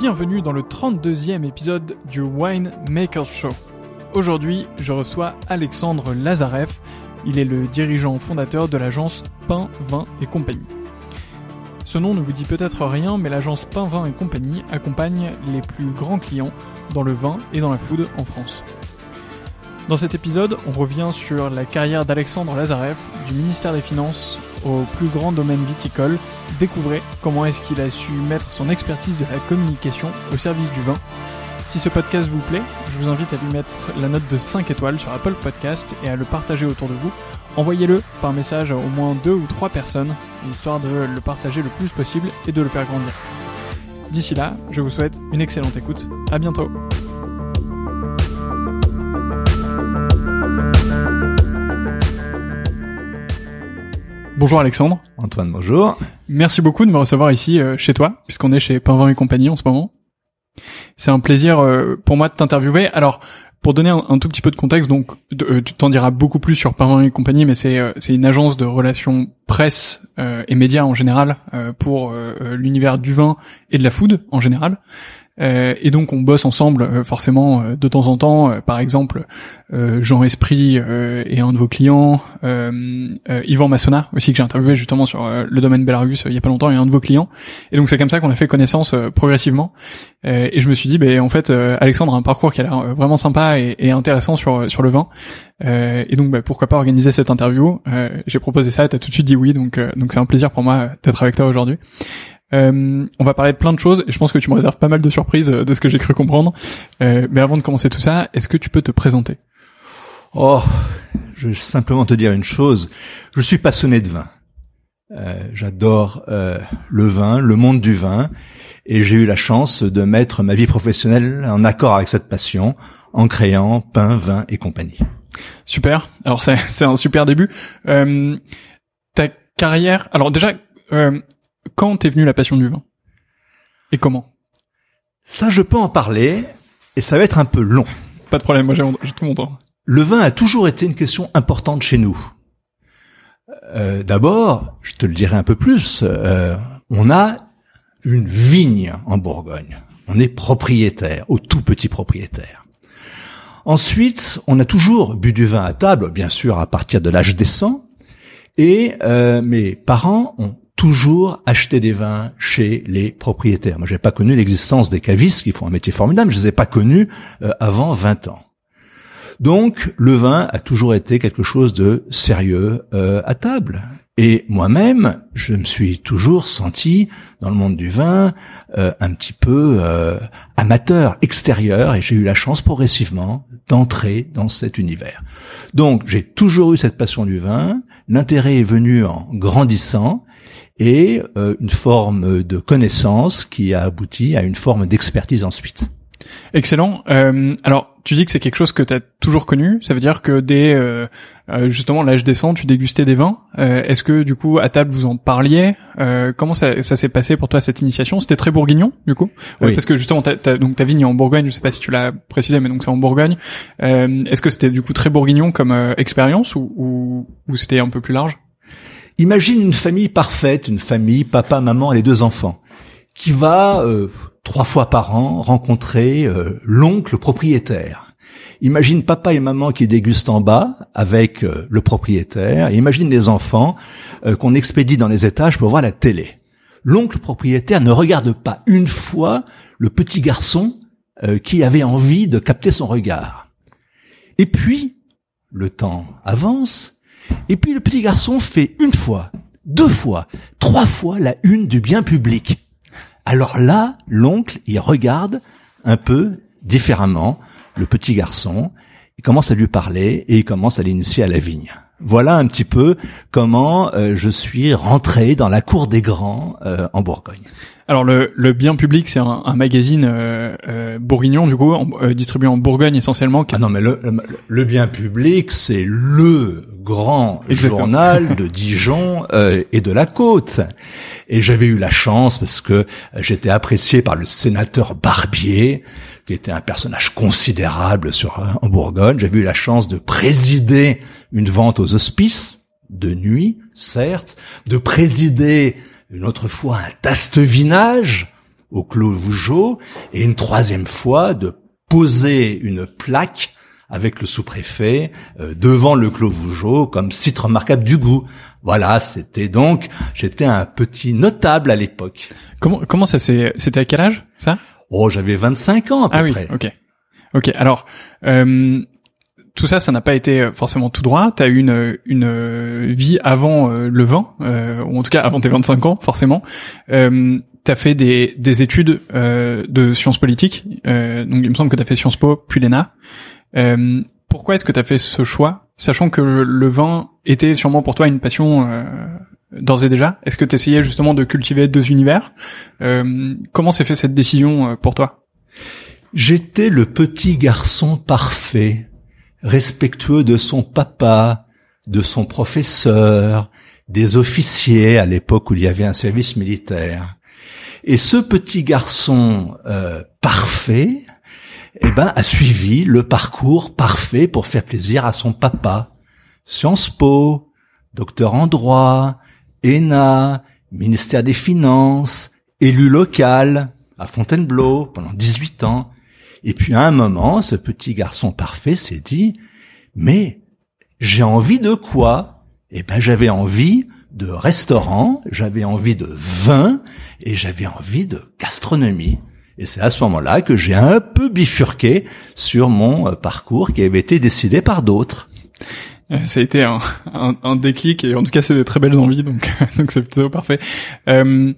Bienvenue dans le 32e épisode du Wine Maker Show. Aujourd'hui, je reçois Alexandre Lazarev. Il est le dirigeant fondateur de l'agence Pain, Vin et Compagnie. Ce nom ne vous dit peut-être rien, mais l'agence Pain, Vin et Compagnie accompagne les plus grands clients dans le vin et dans la food en France. Dans cet épisode, on revient sur la carrière d'Alexandre Lazarev, du ministère des Finances au plus grand domaine viticole. Découvrez comment est-ce qu'il a su mettre son expertise de la communication au service du vin. Si ce podcast vous plaît, je vous invite à lui mettre la note de 5 étoiles sur Apple Podcast et à le partager autour de vous. Envoyez-le par message à au moins 2 ou 3 personnes, histoire de le partager le plus possible et de le faire grandir. D'ici là, je vous souhaite une excellente écoute. À bientôt! Bonjour Alexandre. Antoine, bonjour. Merci beaucoup de me recevoir ici euh, chez toi, puisqu'on est chez Pain et compagnie en ce moment. C'est un plaisir euh, pour moi de t'interviewer. Alors, pour donner un, tout petit peu de contexte, donc euh, tu t'en diras beaucoup plus sur Pain et compagnie, mais c'est c'est une agence de relations presse et médias en général pour l'univers du vin et de la food en général. Euh, et donc on bosse ensemble euh, forcément euh, de temps en temps. par exemple, Jean Esprit est un de vos clients, Yvan Massona aussi que j'ai interviewé justement sur le domaine Belarus il y a pas longtemps est un de vos clients. Et donc c'est comme ça qu'on a fait connaissance progressivement. et je me suis dit, ben en fait, Alexandre a un parcours qui a l'air vraiment sympa et, et, intéressant sur sur le vin. et donc bah, pourquoi pas organiser cette interview? j'ai proposé ça, et t'as tout de suite dit oui, donc donc c'est un plaisir pour moi d'être avec toi aujourd'hui. Euh, on va parler de plein de choses et je pense que tu me réserves pas mal de surprises de ce que j'ai cru comprendre. Euh, mais avant de commencer tout ça, est-ce que tu peux te présenter? Oh, je vais simplement te dire une chose. Je suis passionné de vin. Euh, J'adore euh, le vin, le monde du vin, et j'ai eu la chance de mettre ma vie professionnelle en accord avec cette passion en créant Pain, Vin et compagnie. Super. Alors c'est un super début. Euh, ta carrière. Alors déjà, euh, quand t'es venu la passion du vin? Et comment? Ça, je peux en parler, et ça va être un peu long. Pas de problème. Moi, j'ai tout mon temps. Le vin a toujours été une question importante chez nous. Euh, D'abord, je te le dirai un peu plus, euh, on a une vigne en Bourgogne. On est propriétaire, au tout petit propriétaire. Ensuite, on a toujours bu du vin à table, bien sûr à partir de l'âge décent, et euh, mes parents ont toujours acheté des vins chez les propriétaires. Moi, j'ai pas connu l'existence des cavistes qui font un métier formidable. Je les ai pas connus euh, avant 20 ans. Donc, le vin a toujours été quelque chose de sérieux euh, à table. Et moi-même, je me suis toujours senti dans le monde du vin euh, un petit peu euh, amateur, extérieur, et j'ai eu la chance progressivement d'entrer dans cet univers. Donc j'ai toujours eu cette passion du vin, l'intérêt est venu en grandissant, et une forme de connaissance qui a abouti à une forme d'expertise ensuite. Excellent. Euh, alors, tu dis que c'est quelque chose que tu as toujours connu. Ça veut dire que dès euh, euh justement l'âge décent, tu dégustais des vins. Euh, est-ce que du coup à table vous en parliez euh, Comment ça, ça s'est passé pour toi cette initiation? C'était très bourguignon du coup oui. Parce que justement, t'as, t'as, donc ta vigne est en Bourgogne. Je sais pas si tu l'as précisé, mais donc c'est en Bourgogne. est-ce que c'était du coup très bourguignon comme expérience ou, ou, ou c'était un peu plus large? Imagine une famille parfaite, une famille papa, maman et les deux enfants, qui va euh, trois fois par an rencontrer euh, l'oncle propriétaire. Imagine papa et maman qui dégustent en bas avec euh, le propriétaire. Imagine les enfants euh, qu'on expédie dans les étages pour voir la télé. L'oncle propriétaire ne regarde pas une fois le petit garçon qui avait envie de capter son regard. Et puis, le temps avance, et puis le petit garçon fait une fois, deux fois, trois fois la une du bien public. Alors là, l'oncle, il regarde un peu différemment le petit garçon, il commence à lui parler et il commence à l'initier à la vigne. Voilà un petit peu comment euh, je suis rentré dans la cour des grands euh, en Bourgogne. Alors le, le bien public, c'est un, un, magazine euh, euh, bourguignon du coup, en, euh, distribué en Bourgogne essentiellement. Ah non, mais le, le, le bien public, c'est le grand Exactement. journal de Dijon euh, et de la côte. Et j'avais eu la chance parce que j'étais apprécié par le sénateur Barbier, qui était un personnage considérable sur en Bourgogne. J'avais eu la chance de présider une vente aux hospices de nuit, certes, de présider une autre fois un taste-vinage au Clos Vougeot, et une troisième fois de poser une plaque avec le sous-préfet euh, devant le Clos Vougeot comme site remarquable du goût. Voilà, c'était donc, j'étais un petit notable à l'époque. Comment comment ça c'est c'était à quel âge ça? Oh, j'avais 25 ans à peu ah oui, près. OK. OK, alors euh, tout ça, ça n'a pas été forcément tout droit. Tu as eu une, une vie avant euh, le vin, euh, ou en tout cas avant tes 25 ans, forcément. Euh, tu as fait des, des études euh, de sciences politiques. Euh, donc il me semble que tu as fait Sciences Po, puis l'ENA. Euh, pourquoi est-ce que tu as fait ce choix, sachant que le, vin était sûrement pour toi une passion d'ores et déjà? Est-ce que tu essayais justement de cultiver deux univers? Comment s'est fait cette décision pour toi? J'étais le petit garçon parfait respectueux de son papa, de son professeur, des officiers à l'époque où il y avait un service militaire. Et ce petit garçon euh, parfait, eh ben, a suivi le parcours parfait pour faire plaisir à son papa. Sciences Po, docteur en droit, ENA, ministère des Finances, élu local à Fontainebleau pendant 18 ans. Et puis à un moment, ce petit garçon parfait s'est dit, mais j'ai envie de quoi? Eh ben j'avais envie de restaurant, j'avais envie de vin et j'avais envie de gastronomie. Et c'est à ce moment-là que j'ai un peu bifurqué sur mon euh, parcours qui avait été décidé par d'autres. Euh, ça a été un, un, un, déclic et en tout cas c'est des très belles envies donc donc c'est plutôt parfait. Euh,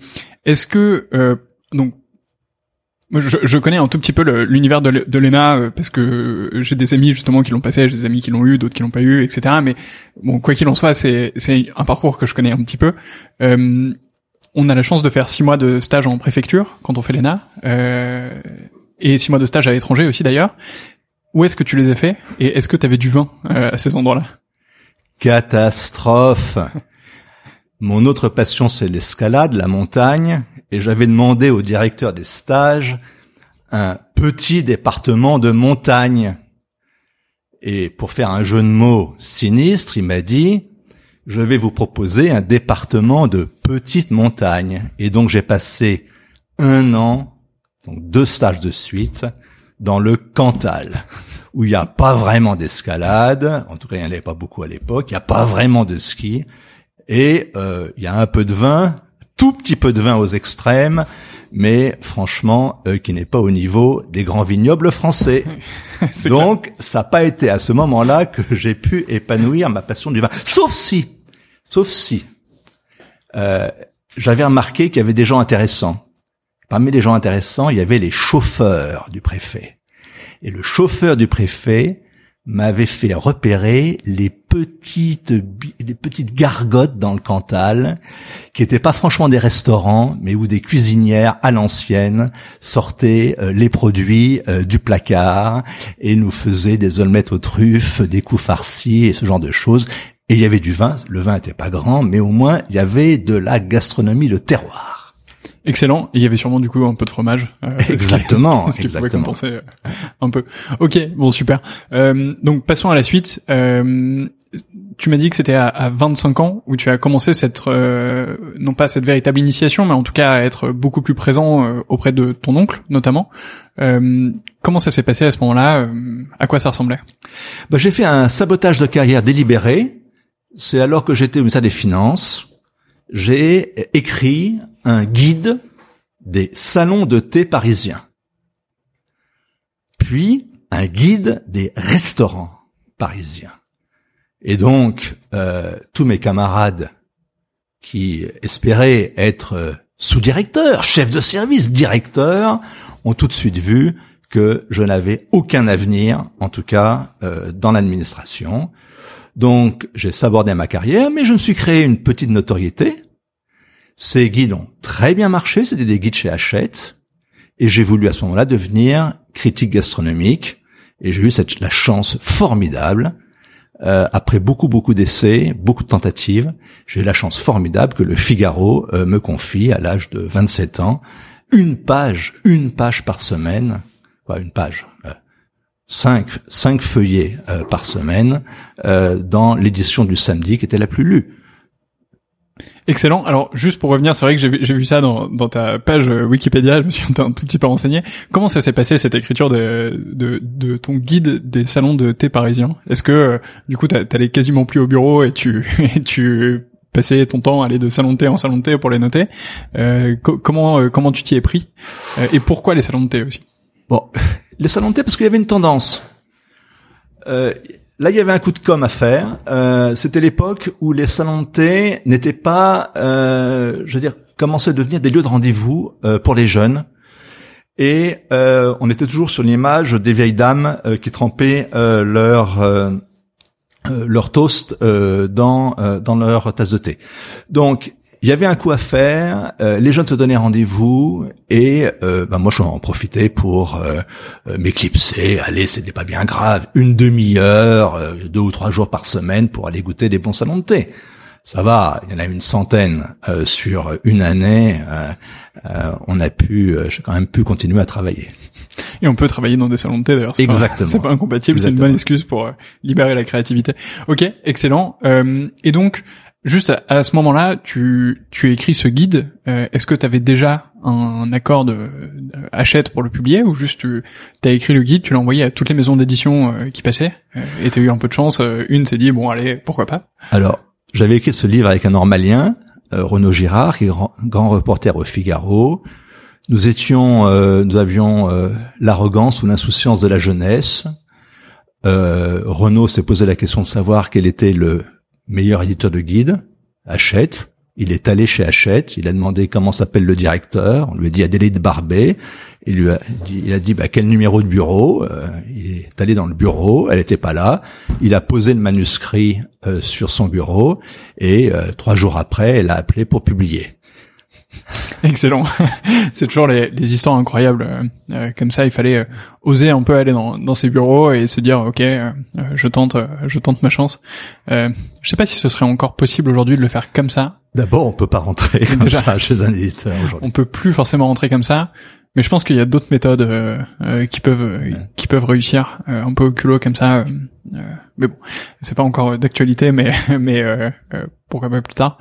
Est-ce que euh, donc je, connais un tout petit peu l'univers de, l'ENA euh, parce que j'ai des amis justement qui l'ont passé, j'ai des amis qui l'ont eu, d'autres qui l'ont pas eu, etc. Mais bon, quoi qu'il en soit, c'est un parcours que je connais un petit peu. Euh, on a la chance de faire six mois de stage en préfecture quand on fait l'ENA euh, et six mois de stage à l'étranger aussi d'ailleurs. Où est-ce que tu les as fait et est-ce que tu avais du vin euh, à ces endroits-là? Catastrophe. Mon autre passion, c'est l'escalade, la montagne, et j'avais demandé au directeur des stages un petit département de montagne. Et pour faire un jeu de mots sinistre, il m'a dit, je vais vous proposer un département de petite montagne. Et donc j'ai passé un an, donc deux stages de suite, dans le Cantal, où il n'y a pas vraiment d'escalade, en tout cas il n'y en avait pas beaucoup à l'époque, il n'y a pas vraiment de ski, et euh, il y a un peu de vin, tout petit peu de vin aux extrêmes, mais franchement euh, qui n'est pas au niveau des grands vignobles français. Donc ça n'a pas été à ce moment-là que j'ai pu épanouir ma passion du vin. Sauf si, sauf si, euh, j'avais remarqué qu'il y avait des gens intéressants. Parmi les gens intéressants, il y avait les chauffeurs du préfet. Et le chauffeur du préfet m'avait fait repérer les petites les petites gargotes dans le Cantal qui étaient pas franchement des restaurants mais où des cuisinières à l'ancienne sortaient euh, les produits euh, du placard et nous faisaient des omelettes aux truffes, des coups farcis et ce genre de choses et il y avait du vin, le vin était pas grand mais au moins il y avait de la gastronomie de terroir. Excellent. Et il y avait sûrement du coup un peu de fromage. Euh, exactement. Ce qui, pouvait compenser euh, un peu. Ok, bon super. Euh, donc passons à la suite. Euh, tu m'as dit que c'était à, à, 25 ans où tu as commencé cette euh, non pas cette véritable initiation, mais en tout cas à être beaucoup plus présent auprès de ton oncle notamment. comment ça s'est passé à ce moment-là? À quoi ça ressemblait? Bah, J'ai fait un sabotage de carrière délibéré. C'est alors que j'étais au ministère des Finances. J'ai écrit un guide des salons de thé parisiens, puis un guide des restaurants parisiens. Et donc, euh, tous mes camarades qui espéraient être euh, sous-directeur, chef de service, directeur, ont tout de suite vu que je n'avais aucun avenir, en tout cas euh, dans l'administration. Donc j'ai sabordé ma carrière, mais je me suis créé une petite notoriété ces guides ont très bien marché, c'était des guides chez Hachette, et j'ai voulu à ce moment-là devenir critique gastronomique, et j'ai eu cette, la chance formidable, euh, après beaucoup beaucoup d'essais, beaucoup de tentatives, j'ai la chance formidable que le Figaro euh, me confie à l'âge de 27 ans une page, une page par semaine, quoi, une page, euh, cinq, cinq feuillets par semaine dans l'édition du samedi qui était la plus lue. Excellent. Alors, juste pour revenir, c'est vrai que j'ai vu ça dans, dans, ta page euh, Wikipédia, je me suis un tout petit peu renseigné. Comment ça s'est passé, cette écriture de, de, de, ton guide des salons de thé parisiens? Est-ce que, euh, du coup, t'allais quasiment plus au bureau et tu, et tu passais ton temps à aller de salon de thé en salon de thé pour les noter? Euh, Comment euh, comment tu t'y es pris? Et pourquoi les salons de thé aussi? Bon, les salons de thé, parce qu'il y avait une tendance. Euh, Là, il y avait un coup de com à faire. Euh, C'était l'époque où les salons de thé n'étaient pas, euh, je veux dire, commençaient à devenir des lieux de rendez-vous euh, pour les jeunes. Et euh, on était toujours sur l'image des vieilles dames euh, qui trempaient euh, leur leur toast dans dans leur tasse de thé. Donc il y avait un coup à faire, euh, les jeunes se donnaient rendez-vous et euh, bah, moi je en profitais pour euh, euh, m'éclipser. Allez, c'était pas bien grave, une demi-heure, deux ou trois jours par semaine pour aller goûter des bons salons de thé. Ça va, il y en a une centaine sur une année. on a pu, j'ai quand même pu continuer à travailler. Et on peut travailler dans des salons de thé d'ailleurs. Exactement. C'est pas incompatible, c'est une bonne excuse pour libérer la créativité. Ok, excellent. et donc, Juste à, ce moment-là, tu, tu écris ce guide. Euh, est-ce que tu avais déjà un, accord de, achète pour le publier ou juste tu as écrit le guide, tu l'as envoyé à toutes les maisons d'édition euh, qui passaient euh, et tu as eu un peu de chance. une s'est dit bon allez pourquoi pas. Alors j'avais écrit ce livre avec un Normalien, Renaud Girard, qui est grand, reporter au Figaro. Nous étions, nous avions l'arrogance ou l'insouciance de la jeunesse. Renaud s'est posé la question de savoir quel était le meilleur éditeur de guide, achète. Il est allé chez Hachette, il a demandé comment s'appelle le directeur, on lui a dit Adélaïde Barbet, il lui a dit, il a dit bah, quel numéro de bureau, euh, il est allé dans le bureau, elle n'était pas là, il a posé le manuscrit euh, sur son bureau. Et euh, trois jours après, elle a appelé pour publier. Excellent. c'est toujours les, les, histoires incroyables euh, euh, comme ça. Il fallait euh, oser un peu aller dans, dans ces bureaux et se dire ok, je tente, je tente ma chance. je sais pas si ce serait encore possible aujourd'hui de le faire comme ça. D'abord, on peut pas rentrer comme ça chez un éditeur aujourd'hui. On peut plus forcément rentrer comme ça. Mais je pense qu'il y a d'autres méthodes qui peuvent qui peuvent réussir un peu au culot comme ça. mais bon, c'est pas encore d'actualité, mais mais pourquoi pas plus tard.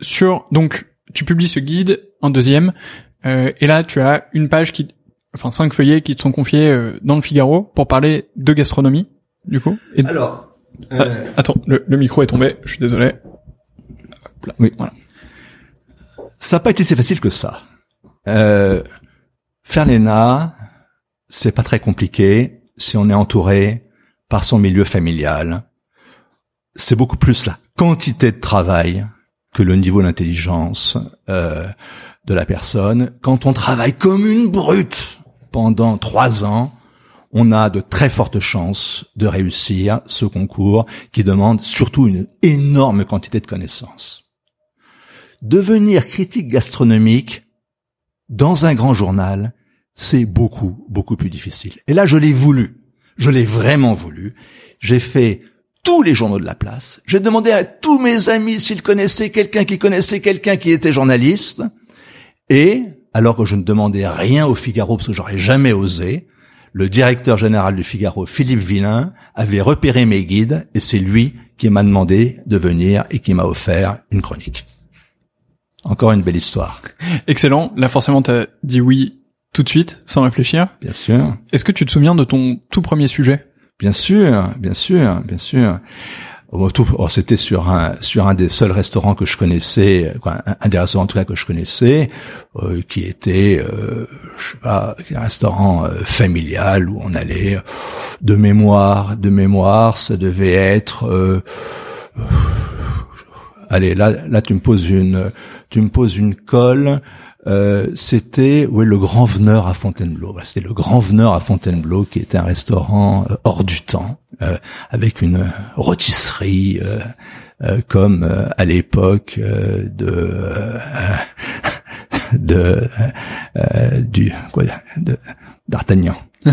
sur donc tu publies ce guide en deuxième, euh, et là tu as une page qui, enfin cinq feuillets qui te sont confiés euh, dans le Figaro pour parler de gastronomie, du coup. Et... Alors, ah, euh... attends, le, micro est tombé, je suis désolé. Oui. Voilà. Ça n'a pas été si facile que ça. Euh, faire l'ENA, c'est pas très compliqué si on est entouré par son milieu familial. C'est beaucoup plus la quantité de travail que le niveau d'intelligence euh, de la personne. Quand on travaille comme une brute pendant trois ans, on a de très fortes chances de réussir ce concours qui demande surtout une énorme quantité de connaissances. Devenir critique gastronomique dans un grand journal, c'est beaucoup, beaucoup plus difficile. Et là, je l'ai voulu. Je l'ai vraiment voulu. J'ai fait tous les journaux de la place. J'ai demandé à tous mes amis s'ils connaissaient quelqu'un qui connaissait quelqu'un qui était journaliste. Et, alors que je ne demandais rien au Figaro parce que j'aurais jamais osé, le directeur général du Figaro, Philippe Villain, avait repéré mes guides et c'est lui qui m'a demandé de venir et qui m'a offert une chronique. Encore une belle histoire. Excellent. Là, forcément, t'as dit oui tout de suite, sans réfléchir. Bien sûr. Est-ce que tu te souviens de ton tout premier sujet? Bien sûr, bien sûr, bien sûr. Oh, c'était sur un sur un des seuls restaurants que je connaissais, un, des restaurants en tout cas que je connaissais, euh, qui était, euh, je sais pas, un restaurant euh, familial où on allait de mémoire, de mémoire, ça devait être. Euh, allez, là, là, tu me poses une, tu me poses une colle. Euh, c'était oui le Grand Veneur à Fontainebleau. C'était le Grand Veneur à Fontainebleau qui était un restaurant euh, hors du temps euh, avec une rôtisserie comme à l'époque de de du quoi de d'Artagnan.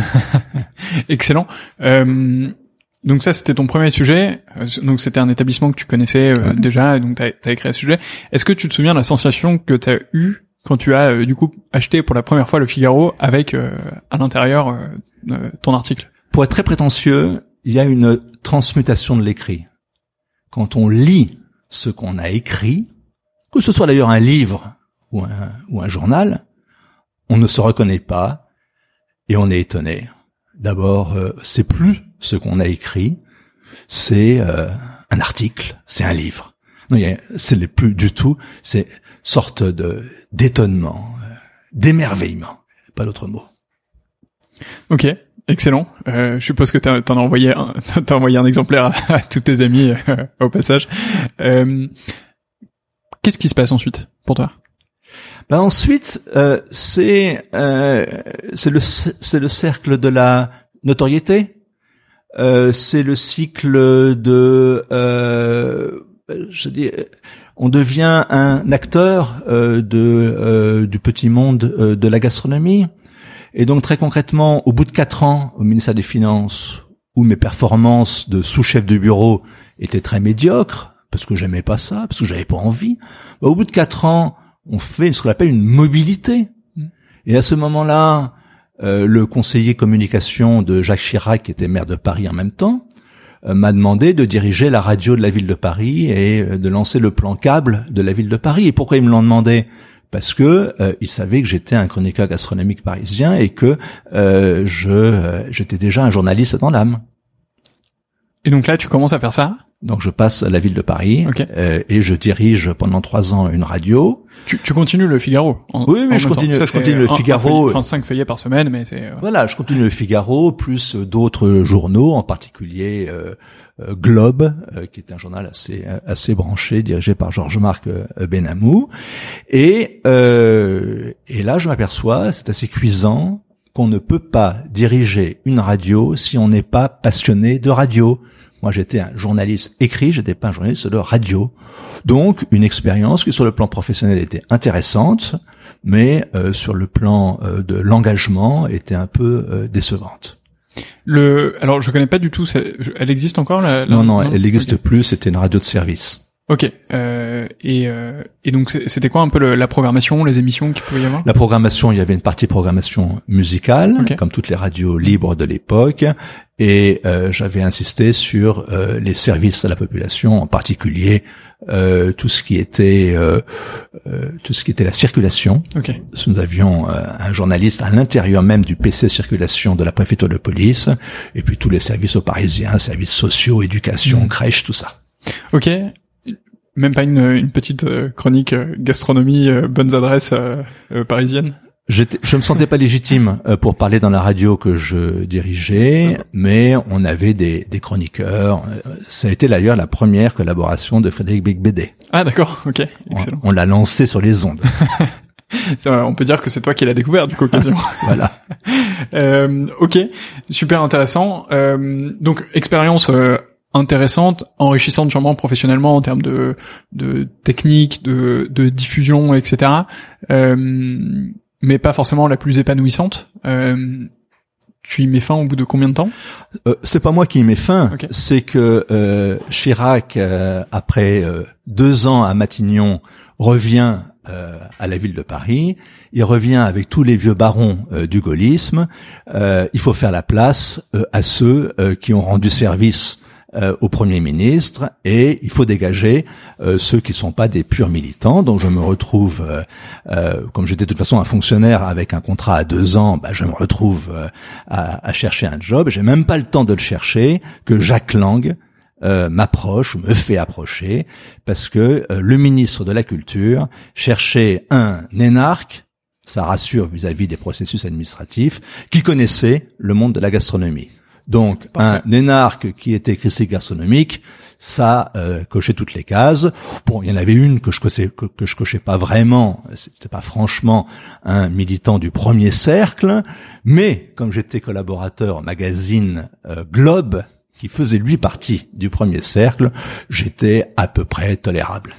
Excellent. donc ça, c'était ton premier sujet. Donc c'était un établissement que tu connaissais déjà, donc tu as, écrit un sujet. Est-ce que tu te souviens de la sensation que tu as eue quand tu as euh, du coup acheté pour la première fois le Figaro avec euh, à l'intérieur euh, ton article Pour être très prétentieux, il y a une transmutation de l'écrit. Quand on lit ce qu'on a écrit, que ce soit d'ailleurs un livre ou un, ou un journal, on ne se reconnaît pas et on est étonné. D'abord, c'est plus ce qu'on a écrit, c'est un article, c'est un livre. Non, c'est plus du tout, c'est sorte de d'étonnement, euh, d'émerveillement, pas d'autre mot. Ok, excellent. Euh, je suppose que t'en as envoyé un, as envoyé un exemplaire à, tous tes amis euh, au passage. Euh, Qu'est-ce qui se passe ensuite pour toi? Ben ensuite, euh, c'est c'est le c'est le cercle de la notoriété. c'est le cycle de je dis on devient un acteur euh, euh, du petit monde euh, de la gastronomie. Et donc très concrètement, au bout de quatre ans au ministère des Finances, où mes performances de sous-chef de bureau étaient très médiocres, parce que j'aimais pas ça, parce que j'avais pas envie, bah, au bout de quatre ans, on fait ce qu'on appelle une mobilité. Et à ce moment-là, le conseiller communication de Jacques Chirac, qui était maire de Paris en même temps, m'a demandé de diriger la radio de la ville de Paris et euh, de lancer le plan câble de la ville de Paris. Et pourquoi ils me l'ont demandé? Parce que euh, savaient que j'étais un chroniqueur gastronomique parisien et que je j'étais déjà un journaliste dans l'âme. Et donc là, tu commences à faire ça? Donc je passe à la ville de Paris euh, et je dirige pendant trois ans une radio. tu, tu continues le Figaro en- Oui, même je continue- Ça, je continue le un- un Figaro. feuillet- Enfin, cinq feuillets par semaine, mais c'est... euh, Voilà, je continue le Figaro, plus euh, d'autres journaux, en particulier euh, euh, Globe, euh, qui est un journal assez assez branché, dirigé par Georges-Marc Benamou. Et euh, et là, je m'aperçois, c'est assez cuisant, qu'on ne peut pas diriger une radio si on n'est pas passionné de radio. Moi, j'étais un journaliste écrit, j'étais pas un journaliste de radio. Donc, une expérience qui, sur le plan professionnel, était intéressante, mais euh, sur le plan euh, de l'engagement, était un peu euh, décevante. Le, alors, je connais pas du tout. Elle existe encore la, la- Non, non, elle n'existe plus. C'était une radio de service. Ok. Euh, et, euh, et donc, c'était quoi un peu le- la programmation, les émissions qu'il pouvait y avoir? La programmation, il y avait une partie programmation musicale, comme toutes les radios libres de l'époque, et euh, j'avais insisté sur euh, les services à la population, en particulier euh, tout ce qui était euh, euh, tout ce qui était la circulation. Ok. Nous avions euh, un journaliste à l'intérieur même du PC circulation de la préfecture de police, et puis tous les services aux Parisiens, services sociaux, éducation, Mhm. crèche, tout ça. Ok. Même pas une, une petite chronique gastronomie, bonnes adresses parisiennes? Je me sentais pas légitime euh, pour parler dans la radio que je dirigeais, mais on avait des, des chroniqueurs. Euh, Ça a été d'ailleurs la première collaboration de Frédéric Becbédé. Ah d'accord. Ok. On, Excellent. on l'a lancé sur les ondes. On peut dire que c'est toi qui l'as découvert du coup quasiment. voilà. Euh, ok, super intéressant. Euh, donc expérience euh, intéressante, enrichissante sûrement professionnellement en termes de, de technique, de, de diffusion, etc. Euh, mais pas forcément la plus épanouissante. Euh, tu y mets fin au bout de combien de temps? Euh, c'est pas moi qui y mets fin, c'est que euh, Chirac, euh, après euh, deux ans à Matignon, revient euh, à la ville de Paris. Il revient avec tous les vieux barons du gaullisme. Euh, il faut faire la place à ceux qui ont rendu service euh, au Premier ministre et il faut dégager euh, ceux qui sont pas des purs militants. Donc je me retrouve, euh, comme j'étais de toute façon un fonctionnaire avec un contrat à deux ans, bah, je me retrouve à, chercher un job. J'ai même pas le temps de le chercher que Jacques Lang m'approche, me fait approcher, parce que le ministre de la Culture cherchait un énarque, ça rassure vis-à-vis des processus administratifs, qui connaissait le monde de la gastronomie. Donc, Parfait. un énarque qui était critique gastronomique, ça euh, cochait toutes les cases. Bon, il y en avait une que je cochais, que, que je cochais pas vraiment. C'était pas franchement un militant du premier cercle, mais comme j'étais collaborateur au magazine euh, Globe, qui faisait lui partie du premier cercle, j'étais à peu près tolérable.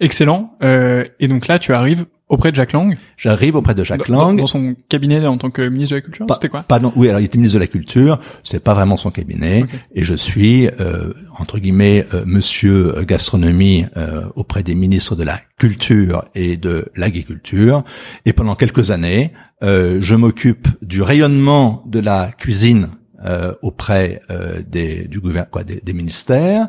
Excellent. Euh, et donc là, tu arrives auprès de Jacques Lang. J'arrive auprès de Jacques Lang. dans son cabinet en tant que ministre de la Culture. Pas- C'était quoi? Pardon, oui, alors il était ministre de la Culture, c'est pas vraiment son cabinet, et je suis euh, entre guillemets euh, Monsieur gastronomie euh, auprès des ministres de la Culture et de l'Agriculture, et pendant quelques années, euh, je m'occupe du rayonnement de la cuisine. euh, auprès euh, des, du gouvernement, quoi, des, des ministères,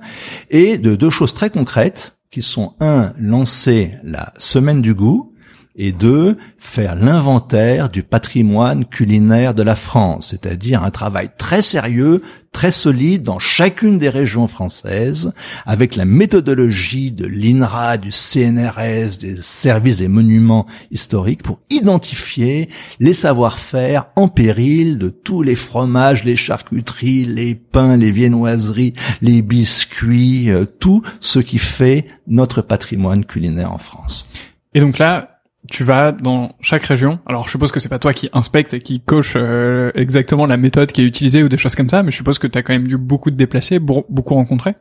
et de deux choses très concrètes qui sont un lancer la semaine du goût et deux, faire l'inventaire du patrimoine culinaire de la France, c'est-à-dire un travail très sérieux, très solide dans chacune des régions françaises, avec la méthodologie de l'INRA, du CNRS, des services des monuments historiques, pour identifier les savoir-faire en péril de tous les fromages, les charcuteries, les pains, les viennoiseries, les biscuits, euh, tout ce qui fait notre patrimoine culinaire en France. Et donc là, tu vas dans chaque région. Alors, je suppose que c'est pas toi qui inspecte et qui coche euh, exactement la méthode qui est utilisée ou des choses comme ça, mais je suppose que tu as quand même dû beaucoup te déplacer, beaucoup rencontrer.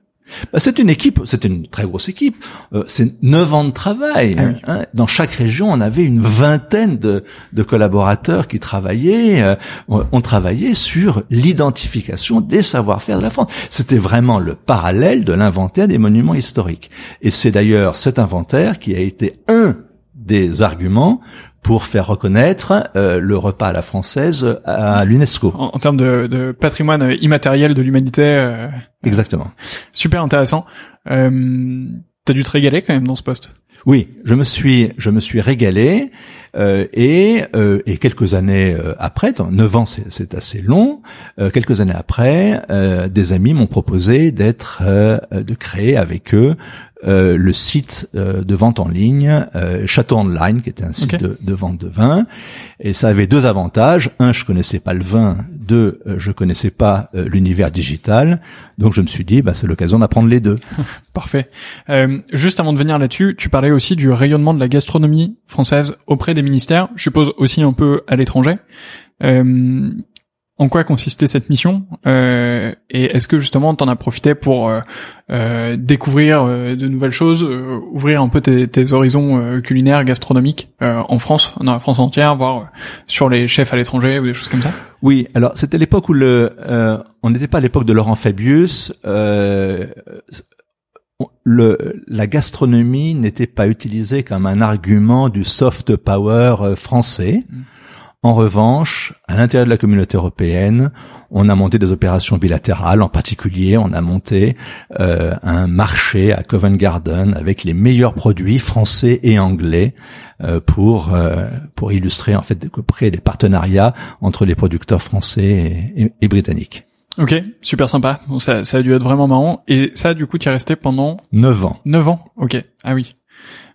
Bah, c'est une équipe, c'est une très grosse équipe. Euh, c'est neuf ans de travail. Ah oui. hein. Dans chaque région, on avait une vingtaine de, de collaborateurs qui travaillaient. euh, on travaillait sur l'identification des savoir-faire de la France. C'était vraiment le parallèle de l'inventaire des monuments historiques. Et c'est d'ailleurs cet inventaire qui a été un des arguments pour faire reconnaître euh, le repas à la française à l'UNESCO. En, en termes de, de patrimoine euh, immatériel de l'humanité, euh, Exactement. super intéressant. Euh, T'as dû te régaler quand même dans ce poste. Oui, je me suis, je me suis régalé. et, et quelques années après, dans neuf ans c'est assez long, quelques années après, des amis m'ont proposé d'être, de créer avec eux euh, le site euh, de vente en ligne euh, Château Online, qui était un site de, de, vente de vin. Et ça avait deux avantages. Un, je connaissais pas le vin. Deux, je connaissais pas l'univers digital. Donc je me suis dit, bah, c'est l'occasion d'apprendre les deux. Parfait. juste avant de venir là-dessus, tu parlais aussi du rayonnement de la gastronomie française auprès des ministères. Je suppose aussi un peu à l'étranger. Euh, en quoi consistait cette mission euh, et est-ce que justement t'en as profité pour euh, euh, découvrir de nouvelles choses, ouvrir un peu tes, tes horizons culinaires, gastronomiques en France, dans la France entière, voire sur les chefs à l'étranger ou des choses comme ça? Oui, alors c'était l'époque où le, on n'était pas à l'époque de Laurent Fabius. Le, la gastronomie n'était pas utilisée comme un argument du soft power français. Mmh. En revanche, à l'intérieur de la communauté européenne, on a monté des opérations bilatérales. En particulier, on a monté euh, un marché à Covent Garden avec les meilleurs produits français et anglais euh, pour euh, pour illustrer en fait créer des partenariats entre les producteurs français et, britanniques. Ok, super sympa. ça, ça a dû être vraiment marrant. Et ça, du coup, tu es resté pendant neuf ans. Neuf ans. Ok. Ah oui.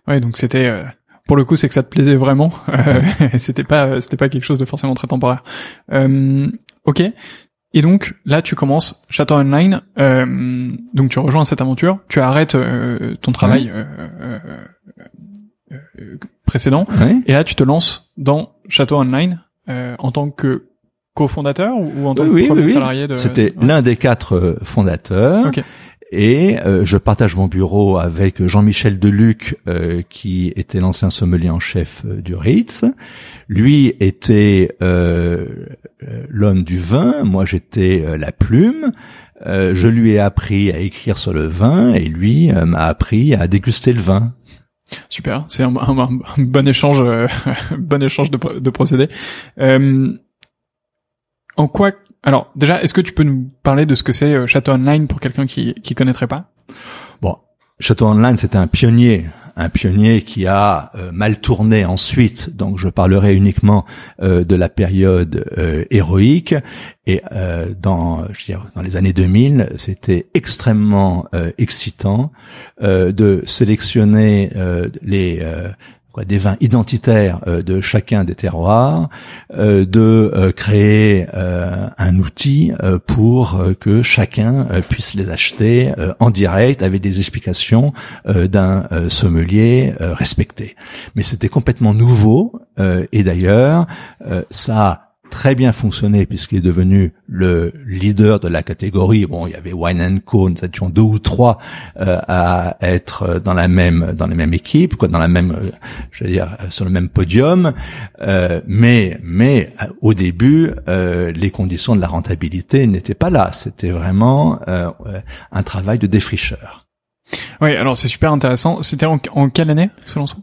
Ouais, donc c'était pour le coup, c'est que ça te plaisait vraiment. Euh, c'était pas, c'était pas quelque chose de forcément très temporaire. Euh, ok. Et donc là, tu commences Château Online. Euh, donc tu rejoins cette aventure. Tu arrêtes euh, ton travail euh, précédent. Et là, tu te lances dans Château Online en tant que cofondateur ou en tant que premier salarié de. C'était l'un des quatre fondateurs. Okay. Et euh, je partage mon bureau avec Jean-Michel Deluc, euh, qui était l'ancien sommelier en chef euh, du Ritz. Lui était l'homme du vin, moi j'étais la plume. je lui ai appris à écrire sur le vin et lui m'a appris à déguster le vin. Super, c'est un, bon échange, bon échange de, de procédés. en quoi alors déjà, est-ce que tu peux nous parler de ce que c'est euh, Château Online pour quelqu'un qui qui connaîtrait pas? Bon, Château Online, c'était un pionnier, un pionnier qui a euh, mal tourné ensuite. Donc, je parlerai uniquement euh, de la période héroïque. Et dans, je dire, dans les années 2000, c'était extrêmement excitant de sélectionner les des vins identitaires euh, de chacun des terroirs, euh, de euh, créer un outil pour que chacun puisse les acheter en direct avec des explications d'un sommelier respecté. Mais c'était complètement nouveau et d'ailleurs ça très bien fonctionné puisqu'il est devenu le leader de la catégorie. Bon, il y avait Wine Co, nous étions deux ou trois euh, à être dans la même dans la même équipe, quoi, dans la même, euh, je veux dire, sur le même podium. Euh, mais mais au début, les conditions de la rentabilité n'étaient pas là. C'était vraiment un travail de défricheur. Oui, alors c'est super intéressant. C'était en, en quelle année ce lancement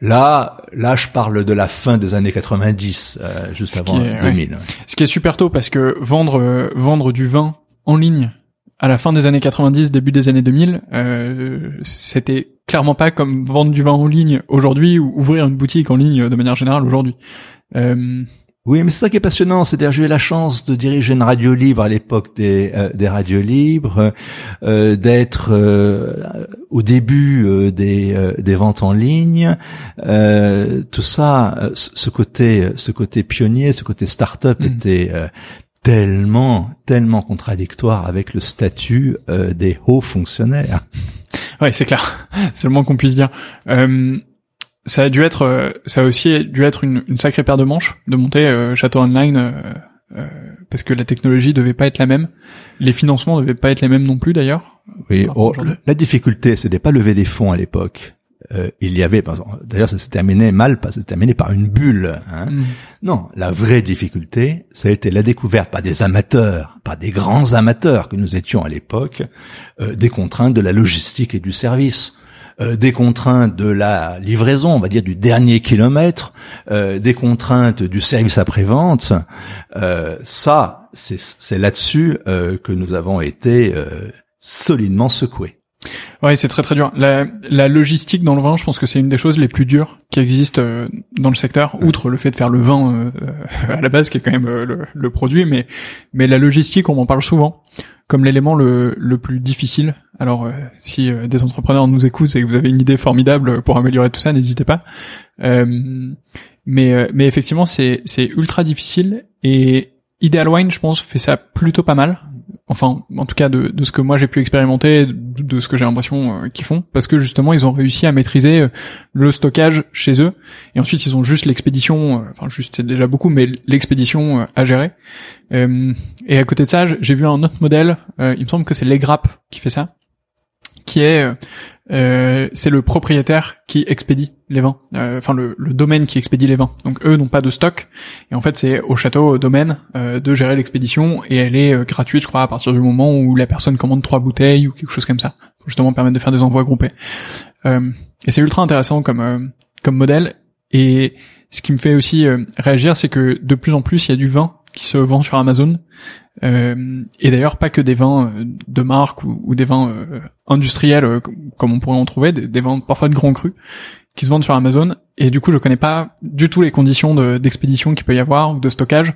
Là, là, je parle de la fin des années 90, euh, juste avant 2000. Ce qui est super tôt parce que vendre euh, vendre du vin en ligne à la fin des années 90, début des années 2000, euh, c'était clairement pas comme vendre du vin en ligne aujourd'hui ou ouvrir une boutique en ligne de manière générale aujourd'hui. Euh, oui, mais c'est ça qui est passionnant. C'est-à-dire, j'ai eu la chance de diriger une radio libre à l'époque des, euh, des radios libres, euh, d'être euh, au début des, des ventes en ligne. tout ça, ce côté, ce côté pionnier, ce côté start-up mm. était tellement, tellement contradictoire avec le statut des hauts fonctionnaires. Ouais, c'est clair. C'est le moins qu'on puisse dire ça a dû être, euh, ça a aussi dû être une, une sacrée paire de manches de monter euh, Château Online euh, parce que la technologie devait pas être la même, les financements devaient pas être les mêmes non plus d'ailleurs. Oui, oh, la difficulté, c'était pas lever des fonds à l'époque. il y avait, d'ailleurs, ça s'est terminé mal, que s'est terminé par une bulle. Hein. Mm. Non, la vraie difficulté, ça a été la découverte par des amateurs, par des grands amateurs que nous étions à l'époque, des contraintes de la logistique et du service. Euh, des contraintes de la livraison, on va dire du dernier kilomètre, euh, des contraintes du service après-vente. Euh, ça, c'est là-dessus que nous avons été solidement secoués. Ouais, c'est très très dur. La, la, logistique dans le vin, je pense que c'est une des choses les plus dures qui existent euh, dans le secteur, outre le fait de faire le vin euh, à la base, qui est quand même le, le, produit, mais mais la logistique, on en parle souvent comme l'élément le, le plus difficile. Alors, si des entrepreneurs nous écoutent et que vous avez une idée formidable pour améliorer tout ça, n'hésitez pas. mais mais effectivement, c'est ultra difficile et Ideal Wine, je pense, fait ça plutôt pas mal enfin en tout cas de, de ce que moi j'ai pu expérimenter, de, de ce que j'ai l'impression euh, qu'ils font, parce que justement ils ont réussi à maîtriser euh, le stockage chez eux, et ensuite ils ont juste l'expédition, euh, enfin juste c'est déjà beaucoup, mais l'expédition à gérer. et à côté de ça, j'ai vu un autre modèle, il me semble que c'est Legrap qui fait ça, qui est euh, c'est le propriétaire qui expédie les vins, euh, enfin le, le, domaine qui expédie les vins. Donc eux n'ont pas de stock et en fait c'est au château au domaine euh, de gérer l'expédition et elle est gratuite je crois à partir du moment où la personne commande trois bouteilles ou quelque chose comme ça, pour justement permettre de faire des envois groupés. et c'est ultra intéressant comme comme modèle et ce qui me fait aussi réagir c'est que de plus en plus il y a du vin qui se vend sur Amazon euh, et d'ailleurs, pas que des vins euh, de marque ou, des vins euh, industriels comme on pourrait en trouver, des, vins parfois de grands crus qui se vendent sur Amazon. Et du coup, je connais pas du tout les conditions d'expédition qu'il peut y avoir ou de stockage.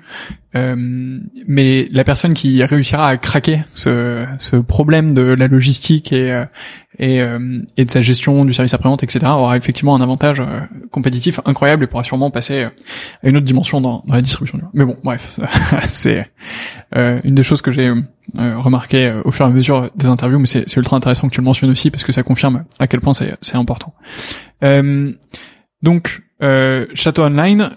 mais la personne qui réussira à craquer ce, ce problème de la logistique et, et, et de sa gestion du service après-vente, etc., aura effectivement un avantage compétitif incroyable et pourra sûrement passer à une autre dimension dans, dans la distribution. Mais bon, bref, c'est euh, une des choses que j'ai euh, remarqué euh, au fur et à mesure des interviews, mais c'est ultra intéressant que tu le mentionnes aussi parce que ça confirme à quel point c'est important. Donc, Château Online,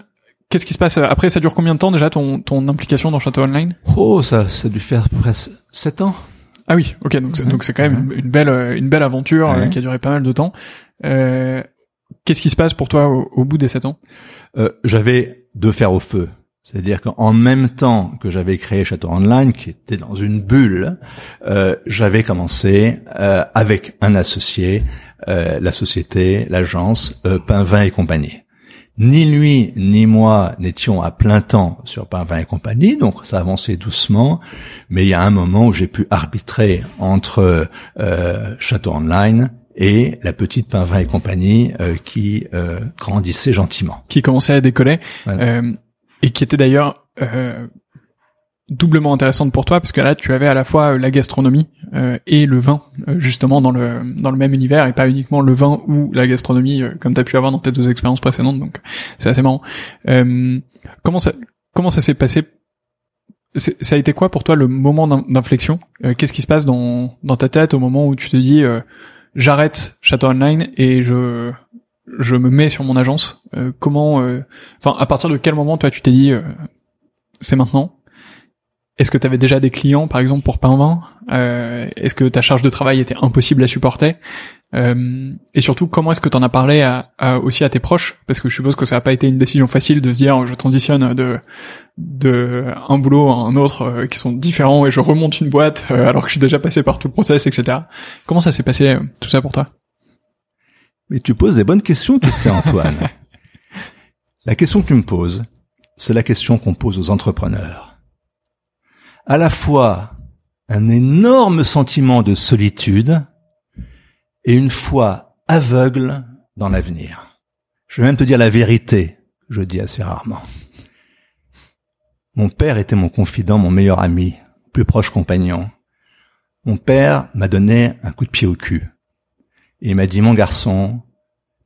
qu'est-ce qui se passe après Ça dure combien de temps déjà ton, ton implication dans Château Online? Oh, ça, ça a dû faire presque 7 ans. Ah oui, ok, donc c'est, donc c'est quand même une, belle une belle aventure qui a duré pas mal de temps. qu'est-ce qui se passe pour toi au, au bout des 7 ans? J'avais deux fers au feu. C'est-à-dire qu'en même temps que j'avais créé Château Online, qui était dans une bulle, euh, j'avais commencé euh, avec un associé, euh, la société, l'agence euh, Pinvin et compagnie. Ni lui ni moi n'étions à plein temps sur Pinvin et compagnie, donc ça avançait doucement. Mais il y a un moment où j'ai pu arbitrer entre euh, Château Online et la petite Pinvin et compagnie euh, qui euh, grandissait gentiment. Qui commençait à décoller. Euh, et qui était d'ailleurs euh, doublement intéressante pour toi parce que là tu avais à la fois la gastronomie euh, et le vin euh, justement dans le dans le même univers et pas uniquement le vin ou la gastronomie comme tu as pu avoir dans tes deux expériences précédentes donc c'est assez marrant. comment ça comment ça s'est passé? Ça a été quoi pour toi le moment d'inflexion? Qu'est-ce qui se passe dans dans ta tête au moment où tu te dis j'arrête Château Online et je je me mets sur mon agence? Euh, Comment, euh, enfin, à partir de quel moment toi tu t'es dit euh, c'est maintenant? Est-ce que tu avais déjà des clients, par exemple pour pain euh, Est-ce que ta charge de travail était impossible à supporter? Et surtout, comment est-ce que tu en as parlé à, aussi à tes proches? Parce que je suppose que ça n'a pas été une décision facile de se dire je transitionne de de un boulot à un autre qui sont différents et je remonte une boîte alors que je suis déjà passé par tout le process, etc. Comment ça s'est passé tout ça pour toi? Mais tu poses des bonnes questions, tu sais, Antoine. la question que tu me poses, c'est la question qu'on pose aux entrepreneurs. À la fois un énorme sentiment de solitude et une foi aveugle dans l'avenir. Je vais même te dire la vérité, je dis assez rarement. Mon père était mon confident, mon meilleur ami, plus proche compagnon. Mon père m'a donné un coup de pied au cul. Et il m'a dit, mon garçon,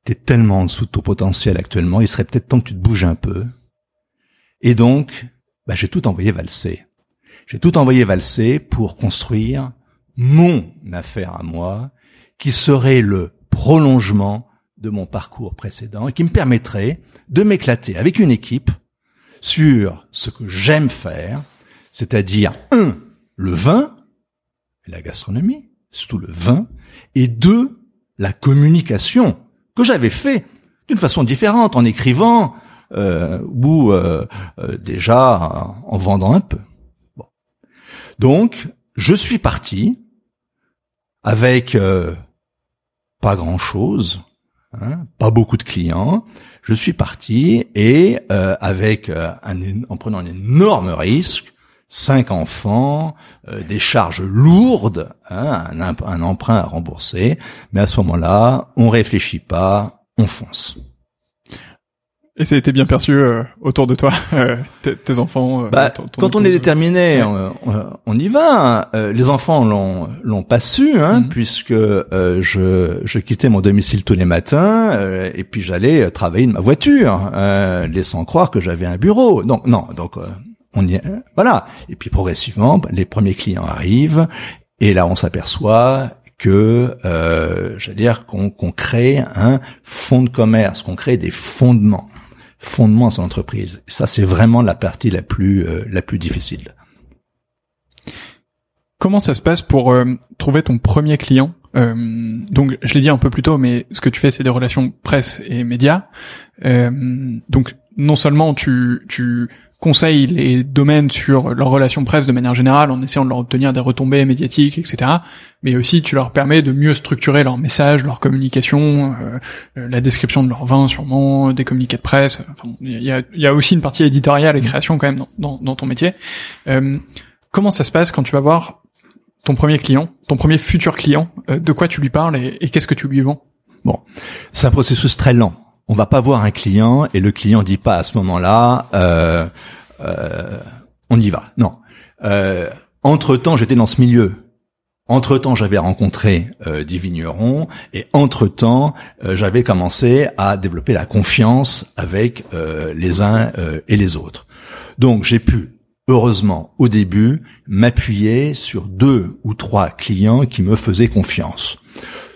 t'es tellement en dessous de ton potentiel actuellement, il serait peut-être temps que tu te bouges un peu. Et donc, bah, j'ai tout envoyé valser. J'ai tout envoyé valser pour construire mon affaire à moi, qui serait le prolongement de mon parcours précédent et qui me permettrait de m'éclater avec une équipe sur ce que j'aime faire, c'est-à-dire un, le vin, la gastronomie, surtout le vin, et deux, la communication que j'avais fait d'une façon différente en écrivant euh, ou euh, euh, déjà en vendant un peu. Donc, je suis parti avec pas grand-chose, hein, pas beaucoup de clients. Je suis parti et avec un, en prenant un énorme risque, cinq enfants, euh, des charges lourdes, hein, un, un, emprunt à rembourser, mais à ce moment-là, on réfléchit pas, on fonce. Et ça a été bien perçu euh, autour de toi, euh, tes, enfants. Euh, bah, quand on est déterminé, on, y va. Hein. les enfants l'ont l'ont pas su, hein, mm-hmm. puisque je je quittais mon domicile tous les matins et puis j'allais travailler de ma voiture, laissant croire que j'avais un bureau. Donc non, donc on y est, voilà. Et puis progressivement, bah, les premiers clients arrivent et là on s'aperçoit que, euh, j'allais dire, qu'on crée un fonds de commerce, qu'on crée des fondements fondement à son entreprise. Ça, c'est vraiment la partie la plus euh, la plus difficile. Comment ça se passe pour euh, trouver ton premier client euh, Donc, je l'ai dit un peu plus tôt, mais ce que tu fais, c'est des relations presse et médias. donc, non seulement tu tu conseille les domaines sur leur relation presse de manière générale en essayant de leur obtenir des retombées médiatiques, etc. Mais aussi tu leur permets de mieux structurer leur message, leur communication, euh, la description de leur vin sûrement, des communiqués de presse. il y, a, y, a, aussi une partie éditoriale et création quand même dans, dans, ton métier. Euh, comment ça se passe quand tu vas voir ton premier client, ton premier futur client? Euh, De quoi tu lui parles et, et qu'est-ce que tu lui vends? Bon, c'est un processus très lent on va pas voir un client et le client dit pas à ce moment-là euh, euh, on y va. Non. Euh, entre temps, j'étais dans ce milieu. Entre temps, j'avais rencontré des vignerons et entre temps, j'avais commencé à développer la confiance avec les uns et les autres. Donc, j'ai pu heureusement au début m'appuyer sur deux ou trois clients qui me faisaient confiance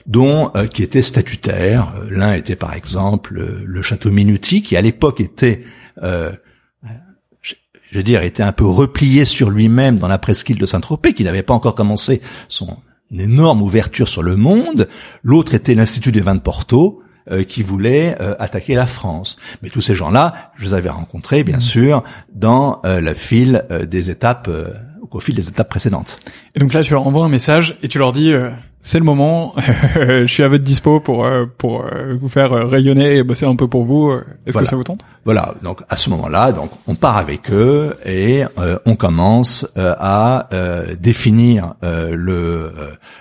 dont euh, qui étaient statutaires. Euh, l'un était par exemple le château Minuti, qui à l'époque était, euh, je, veux dire, était un peu replié sur lui-même dans la presqu'île de Saint-Tropez, qui n'avait pas encore commencé son énorme ouverture sur le monde. L'autre était l'Institut des vins de Porto, qui voulait attaquer la France. Mais tous ces gens-là, je les avais rencontrés, bien mmh. sûr, dans la file des étapes, au fil des étapes précédentes. Et donc là, tu leur envoies un message et tu leur dis c'est le moment. je suis à votre dispo pour euh, pour euh, vous faire euh, rayonner et bosser un peu pour vous. Est-ce que ça vous tente? Voilà. Donc à ce moment-là, donc on part avec eux et on commence à définir le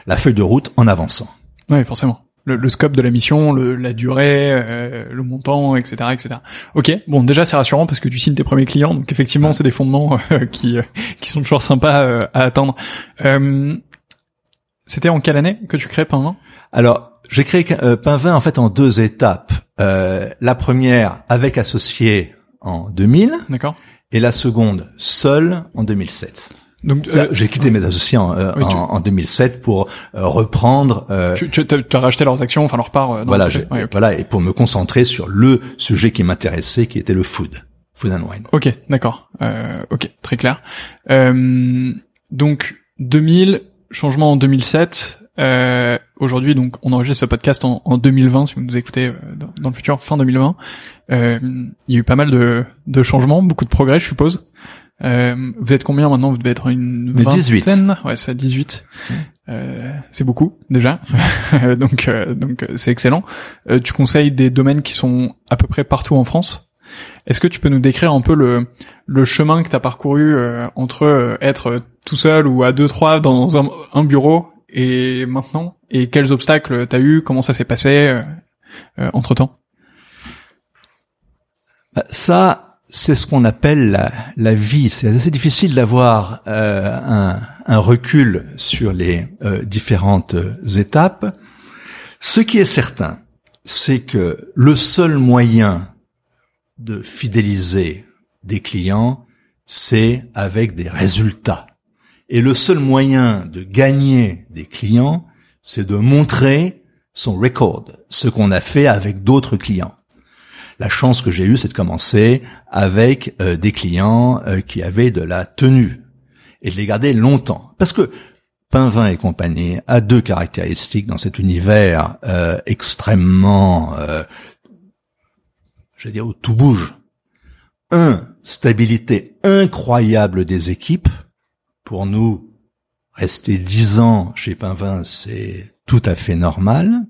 la feuille de route en avançant. Oui, forcément. Le, le, scope de la mission, le, la durée, le montant, etc., etc. Ok, bon, déjà c'est rassurant parce que tu signes tes premiers clients, donc effectivement c'est des fondements qui qui sont toujours sympas à attendre. C'était en quelle année que tu crées Pinvin Alors, j'ai créé euh, Pinvin en fait en deux étapes. Euh, la première avec associé en 2000. D'accord. Et la seconde seul en 2007. Donc euh, j'ai quitté mes associés en, euh, en, 2007 pour reprendre. tu, tu as racheté leurs actions, enfin leur part. voilà, voilà, et pour me concentrer sur le sujet qui m'intéressait, qui était le food, food and wine. Ok, d'accord. ok, très clair. donc 2000, changement en 2007. Euh, Aujourd'hui, donc, on enregistre ce podcast en, en 2020, si vous nous écoutez euh, dans, le futur, fin 2020. Euh, il y a eu pas mal de, de changements, beaucoup de progrès, je suppose. Euh, vous êtes combien maintenant? Vous devez être une vingtaine. Ouais, c'est 18. Euh, c'est beaucoup déjà, donc euh, donc c'est excellent. Euh, tu conseilles des domaines qui sont à peu près partout en France? Est-ce que tu peux nous décrire un peu le, le chemin que tu as parcouru euh, entre euh, être tout seul ou à deux trois dans un, bureau et maintenant? Et quels obstacles tu as eu, comment ça s'est passé euh, entre temps bah, Ça, c'est ce qu'on appelle la, vie. C'est assez difficile d'avoir un, un, recul sur les différentes étapes. Ce qui est certain, c'est que le seul moyen de fidéliser des clients, c'est avec des résultats. Et le seul moyen de gagner des clients, c'est de montrer son record, ce qu'on a fait avec d'autres clients. La chance que j'ai eue, c'est de commencer avec euh, des clients euh, qui avaient de la tenue et de les garder longtemps. Parce que Pinvin et compagnie a deux caractéristiques dans cet univers euh, extrêmement je veux dire, où tout bouge. Un, stabilité incroyable des équipes. Pour nous, rester dix ans chez Pinvin, c'est tout à fait normal.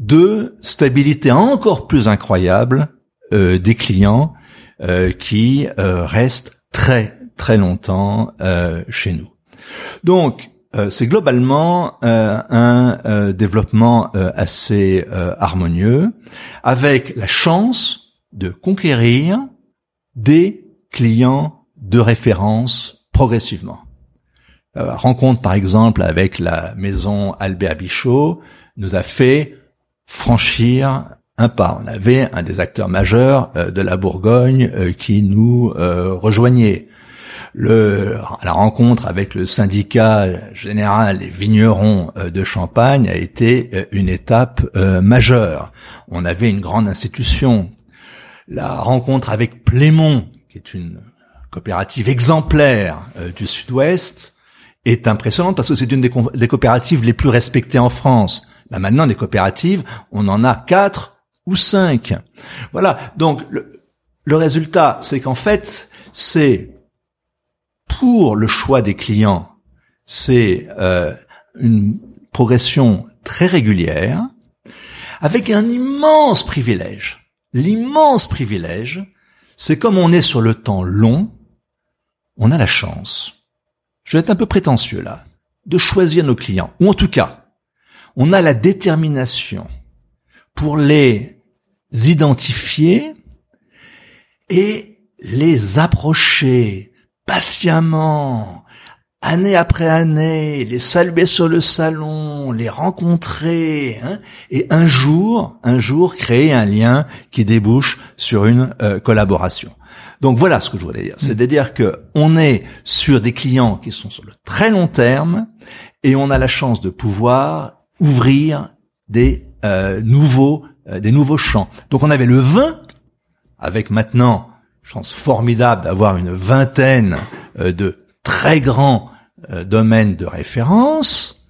Deux, stabilité encore plus incroyable euh, des clients euh, qui euh, restent très très longtemps chez nous. Donc, c'est globalement un développement assez harmonieux, avec la chance de conquérir des clients de référence progressivement. Rencontre, par exemple, avec la maison Albert Bichot nous a fait franchir un pas. On avait un des acteurs majeurs euh, de la Bourgogne euh, qui nous euh, rejoignait. La rencontre avec le syndicat général des vignerons de Champagne a été une étape majeure. On avait une grande institution. La rencontre avec Plémont, qui est une coopérative exemplaire du Sud-Ouest, est impressionnante parce que c'est une des, coopératives les plus respectées en France. Bah maintenant, les coopératives, on en a quatre ou cinq. Voilà. Donc le, résultat, c'est qu'en fait, c'est pour le choix des clients, c'est euh, une progression très régulière, avec un immense privilège. L'immense privilège, c'est comme on est sur le temps long, on a la chance. Je vais être un peu prétentieux là, de choisir nos clients, ou en tout cas, on a la détermination pour les identifier et les approcher patiemment, année après année, les saluer sur le salon, les rencontrer, hein, et un jour, un jour créer un lien qui débouche sur une euh, collaboration. Donc voilà ce que je voulais dire, c'est de dire que on est sur des clients qui sont sur le très long terme et on a la chance de pouvoir ouvrir des euh, nouveaux euh, des nouveaux champs. Donc on avait le vin, avec maintenant, chance formidable d'avoir une vingtaine euh, de très grands domaines de référence,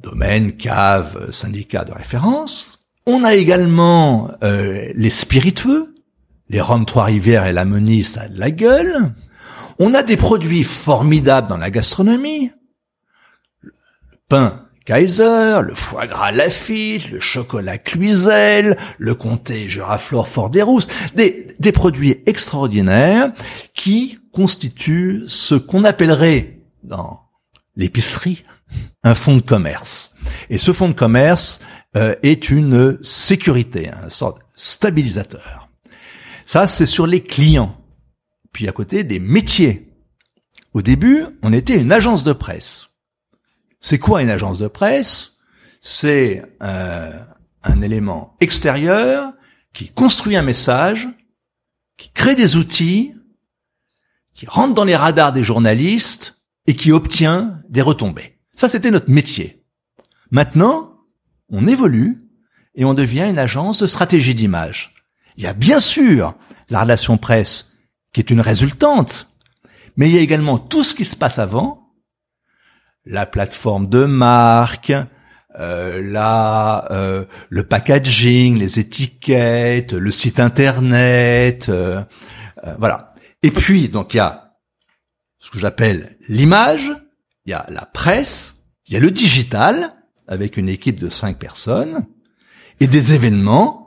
domaines, caves, syndicats de référence. On a également les spiritueux, les rhum Trois-Rivières et la Meunier, ça a de la gueule. On a des produits formidables dans la gastronomie. Le pain Kaiser, le foie gras Lafitte, le chocolat Cluizel, le comté Juraflore Fort des Rousses, des, des produits extraordinaires qui constituent ce qu'on appellerait dans l'épicerie un fonds de commerce. Et ce fonds de commerce euh, est une sécurité, un sort de stabilisateur. Ça, c'est sur les clients. Puis à côté, des métiers. Au début, on était une agence de presse. C'est quoi une agence de presse? C'est euh, un élément extérieur qui construit un message, qui crée des outils, qui rentre dans les radars des journalistes et qui obtient des retombées. Ça, c'était notre métier. Maintenant, on évolue et on devient une agence de stratégie d'image. Il y a bien sûr la relation presse qui est une résultante, mais il y a également tout ce qui se passe avant la plateforme de marque, euh, euh, le packaging, les étiquettes, le site internet, euh, euh, voilà. Et puis donc il y a ce que j'appelle l'image, il y a la presse, il y a le digital avec une équipe de cinq personnes et des événements.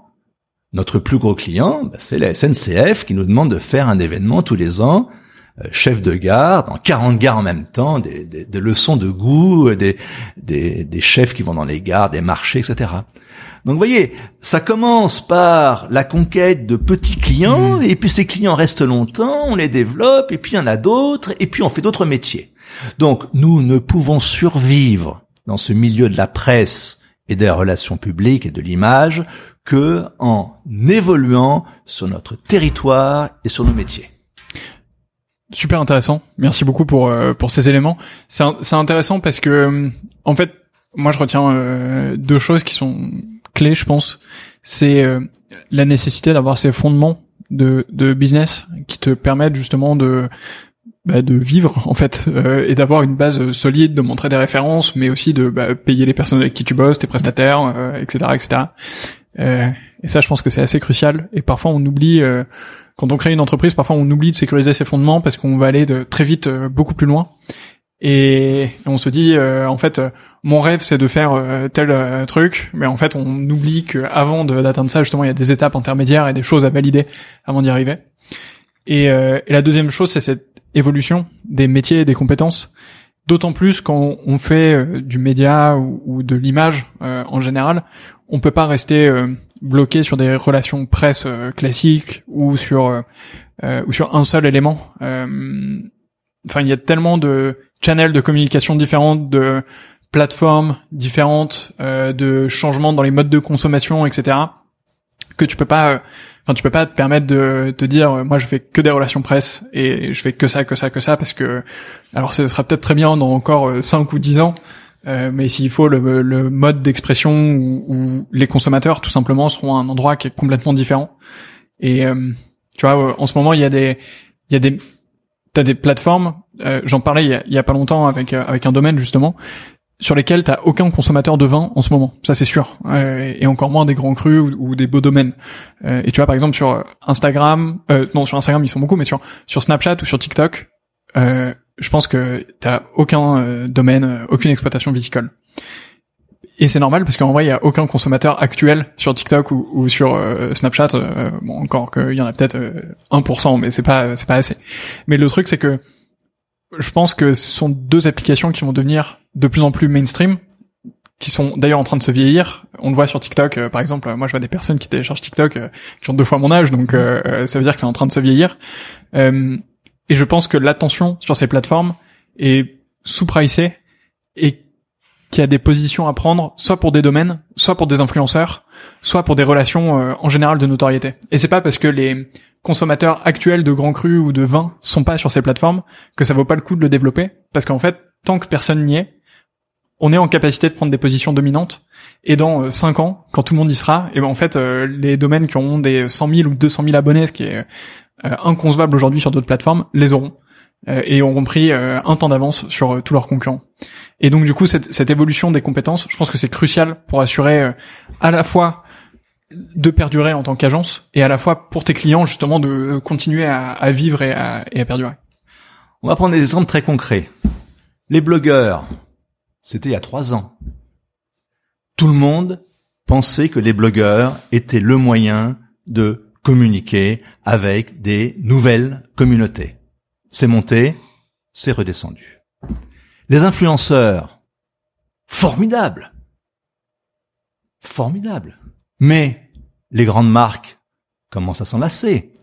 Notre plus gros client, bah, c'est la SNCF qui nous demande de faire un événement tous les ans chef de gare, dans 40 gares en même temps, des, des, des leçons de goût, euh, des, des, des, chefs qui vont dans les gares, des marchés, etc. Donc vous voyez, ça commence par la conquête de petits clients, mmh. et puis ces clients restent longtemps, on les développe, et puis il y en a d'autres, et puis on fait d'autres métiers. Donc nous ne pouvons survivre dans ce milieu de la presse et des relations publiques et de l'image que en évoluant sur notre territoire et sur nos métiers. Super intéressant. Merci beaucoup pour euh, pour ces éléments. C'est intéressant parce que euh, en fait, moi je retiens euh, deux choses qui sont clés, je pense. C'est la nécessité d'avoir ces fondements de de business qui te permettent justement de bah, de vivre en fait et d'avoir une base solide, de montrer des références, mais aussi de bah, payer les personnes avec qui tu bosses, tes prestataires, etc., etc. et ça, je pense que c'est assez crucial. Et parfois, on oublie quand on crée une entreprise, parfois on oublie de sécuriser ses fondements parce qu'on va aller de, très vite euh, beaucoup plus loin. Et on se dit, euh, en fait, mon rêve c'est de faire euh, tel truc, mais en fait on oublie qu'avant d'atteindre ça, justement, il y a des étapes intermédiaires et des choses à valider avant d'y arriver. Et, la deuxième chose, c'est cette évolution des métiers et des compétences. D'autant plus quand on fait euh, du média ou, de l'image euh, en général, on peut pas rester euh, bloqué sur des relations presse classiques ou sur ou sur un seul élément. Enfin, il y a tellement de channels de communication différentes, de plateformes différentes, de changements dans les modes de consommation, etc. que tu peux pas Enfin, tu peux pas te permettre de te dire, euh, moi, je fais que des relations presse et je fais que ça, que ça, que ça, parce que, alors, ce sera peut-être très bien dans encore 5 euh, ou 10 ans, euh, mais s'il faut le, le mode d'expression où, les consommateurs, tout simplement, seront à un endroit qui est complètement différent. Et tu vois, en ce moment, il y a des, il y a des, t'as des plateformes. J'en parlais il y, a, il y a pas longtemps avec avec un domaine justement sur lesquels t'as aucun consommateur de vin en ce moment, ça c'est sûr, euh, et encore moins des grands crus ou, des beaux domaines. Euh, et tu vois par exemple sur Instagram, euh, non sur Instagram ils sont beaucoup, mais sur sur Snapchat ou sur TikTok, je pense que t'as aucun domaine, aucune exploitation viticole. Et c'est normal parce qu'en vrai il y a aucun consommateur actuel sur TikTok ou, ou sur Snapchat, bon encore qu'il y en a peut-être 1%, mais c'est pas c'est pas assez. Mais le truc c'est que je pense que ce sont deux applications qui vont devenir de plus en plus mainstream, qui sont d'ailleurs en train de se vieillir. On le voit sur TikTok, euh, par exemple. Moi, je vois des personnes qui téléchargent TikTok euh, qui ont deux fois mon âge, donc euh, ça veut dire que c'est en train de se vieillir. et je pense que l'attention sur ces plateformes est sous-pricée et qu'il y a des positions à prendre, soit pour des domaines, soit pour des influenceurs, soit pour des relations en général de notoriété. Et c'est pas parce que les consommateurs actuels de grands crus ou de vin sont pas sur ces plateformes que ça vaut pas le coup de le développer, parce qu'en fait, tant que personne n'y est, on est en capacité de prendre des positions dominantes. Et dans 5 euh, ans, quand tout le monde y sera, et ben en fait, euh, les domaines qui ont des 100 000 ou 200 000 abonnés, ce qui est euh, inconcevable aujourd'hui sur d'autres plateformes, les auront et auront pris un temps d'avance sur tous leurs concurrents. Et donc du coup, cette, évolution des compétences, je pense que c'est crucial pour assurer à la fois de perdurer en tant qu'agence et à la fois pour tes clients justement de continuer à, à vivre et à, et à perdurer. On va prendre des exemples très concrets. Les blogueurs, c'était il y a trois ans. Tout le monde pensait que les blogueurs étaient le moyen de communiquer avec des nouvelles communautés. C'est monté, c'est redescendu. Les influenceurs, formidable, formidable. Mais les grandes marques commencent à s'enlacer.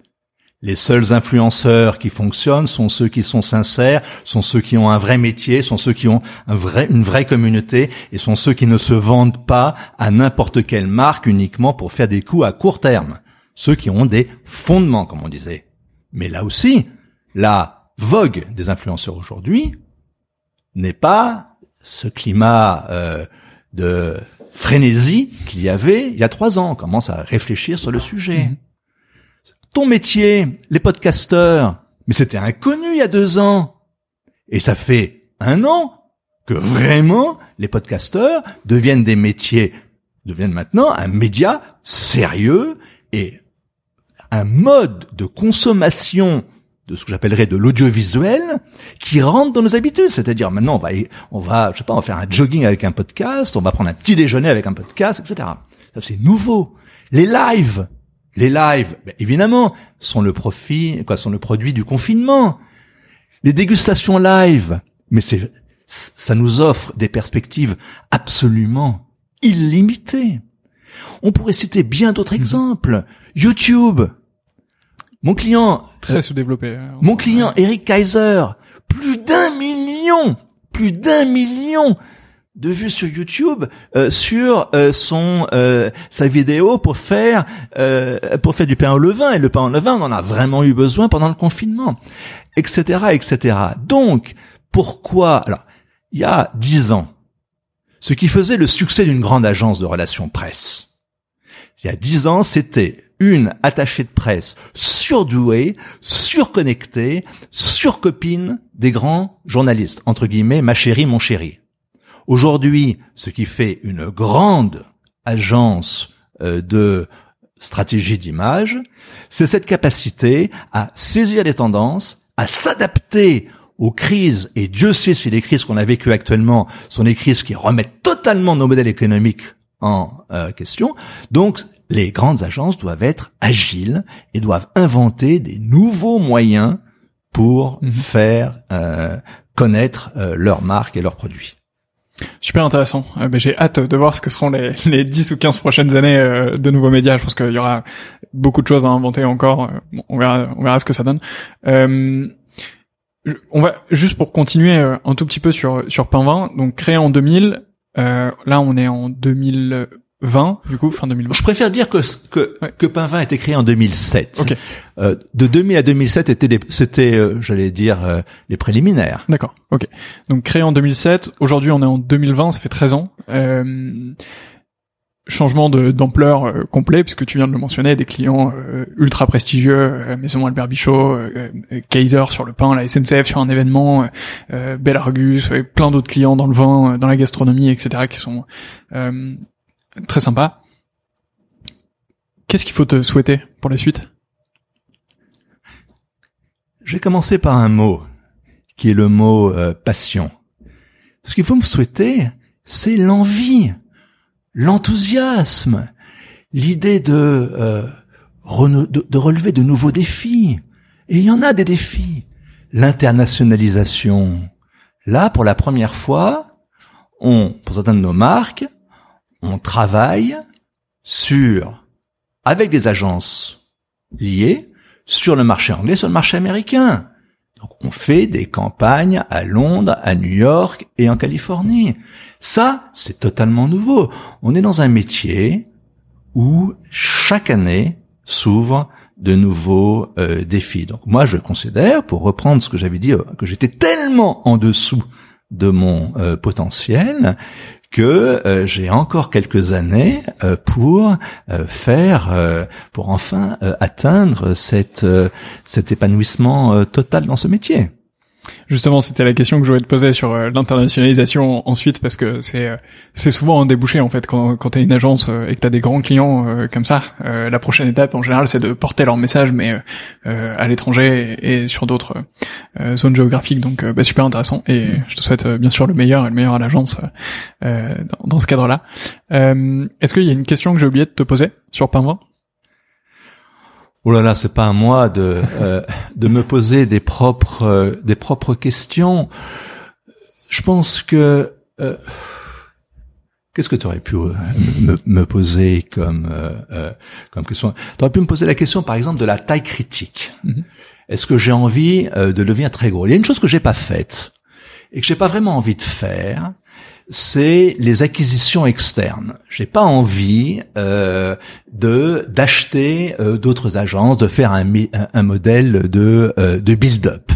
Les seuls influenceurs qui fonctionnent sont ceux qui sont sincères, sont ceux qui ont un vrai métier, sont ceux qui ont une vraie communauté et sont ceux qui ne se vendent pas à n'importe quelle marque uniquement pour faire des coups à court terme. Ceux qui ont des fondements, comme on disait. Mais là aussi, la vogue des influenceurs aujourd'hui n'est pas ce climat euh, de frénésie qu'il y avait il y a trois ans. On commence à réfléchir sur le sujet. Mhm ton métier, les podcasteurs, mais c'était inconnu il y a deux ans. Et ça fait un an que vraiment les podcasteurs deviennent des métiers, deviennent maintenant un média sérieux et un mode de consommation de ce que j'appellerais de l'audiovisuel qui rentre dans nos habitudes. C'est-à-dire maintenant on va, on va, je sais pas, on va faire un jogging avec un podcast, on va prendre un petit déjeuner avec un podcast, etc. Ça c'est nouveau. Les lives, les lives, ben, évidemment, sont le profit, quoi, sont le produit du confinement. Les dégustations live, mais c'est, ça nous offre des perspectives absolument illimitées. On pourrait citer bien d'autres mhm. exemples. YouTube. Mon client. Très euh, sous-développé. Hein. Mon client, Eric Kaiser. Plus d'un million. Plus d'un million de vues sur YouTube euh, sur euh, son euh, sa vidéo pour faire pour faire du pain au levain et le pain au levain on en a vraiment eu besoin pendant le confinement etc etc donc pourquoi alors il y a dix ans ce qui faisait le succès d'une grande agence de relations presse il y a dix ans c'était une attachée de presse surdouée, surconnectée, surcopine des grands journalistes, entre guillemets, ma chérie, mon chéri. Aujourd'hui, ce qui fait une grande agence euh, de stratégie d'image, c'est cette capacité à saisir les tendances, à s'adapter aux crises, et Dieu sait si les crises qu'on a vécues actuellement sont des crises qui remettent totalement nos modèles économiques en euh, question. Donc, les grandes agences doivent être agiles et doivent inventer des nouveaux moyens pour Mhm. faire euh, connaître euh, leur marque et leurs produits. Super intéressant. Euh, ben, j'ai hâte de voir ce que seront les, les 10 ou 15 prochaines années euh, de nouveaux médias. Je pense qu'il y aura beaucoup de choses à inventer encore. Euh, bon, on verra, on verra ce que ça donne. Euh, on va juste pour continuer euh, un tout petit peu sur sur Pain Donc créé en 2000. euh, là, on est en 2020, du coup, fin 2020. Je préfère dire que que, Ouais. que Pinvin a été créé en 2007. Ok. Euh, de 2000 à 2007 étaient des- c'était euh, j'allais dire euh, les préliminaires. D'accord, ok. Donc créé en 2007, aujourd'hui on est en 2020, ça fait 13 ans. Euh, changement de d'ampleur euh, complet, puisque tu viens de le mentionner, des clients euh, ultra prestigieux, Maison Albert Bichot, Kaiser sur le pain, la SNCF sur un événement, euh, euh, Belargus, et plein d'autres clients dans le vin, dans la gastronomie, etc., qui sont euh, très sympas. Qu'est-ce qu'il faut te souhaiter pour la suite? Je vais commencer par un mot qui est le mot euh, passion. Ce qu'il faut me souhaiter, c'est l'envie, l'enthousiasme, l'idée de, euh, de de relever de nouveaux défis. Et il y en a des défis. L'internationalisation. Là, pour la première fois, on, pour certaines de nos marques, on travaille sur, avec des agences liées, sur le marché anglais, sur le marché américain. Donc on fait des campagnes à Londres, à New York et en Californie. Ça, c'est totalement nouveau. On est dans un métier où chaque année s'ouvrent de nouveaux euh, défis. Donc moi, je considère, pour reprendre ce que j'avais dit, euh, que j'étais tellement en dessous de mon euh, potentiel que euh, j'ai encore quelques années euh, pour euh, faire, pour enfin atteindre cet épanouissement total dans ce métier. Justement, c'était la question que je voulais te poser sur euh, l'internationalisation ensuite, parce que c'est euh, c'est souvent un débouché en fait quand quand t'es une agence euh, et que t'as des grands clients comme ça. la prochaine étape en général, c'est de porter leur message, mais euh, à l'étranger et, sur d'autres zones géographiques. Donc, bah, super intéressant. Et je te souhaite bien sûr le meilleur et le meilleur à l'agence dans, dans ce cadre-là. Est-ce qu'il y a une question que j'ai oublié de te poser sur Pinvin Oh là là, c'est pas à moi de euh, de me poser des propres euh, des propres questions. Je pense que euh, qu'est-ce que tu aurais pu euh, me, me poser comme euh, euh, comme question? Tu aurais pu me poser la question, par exemple, de la taille critique. Mhm. Est-ce que j'ai envie euh, de devenir très gros Il y a une chose que j'ai pas faite et que j'ai pas vraiment envie de faire, c'est les acquisitions externes. J'ai pas envie euh, de d'acheter euh, d'autres agences, de faire un, un, modèle de euh, de build-up.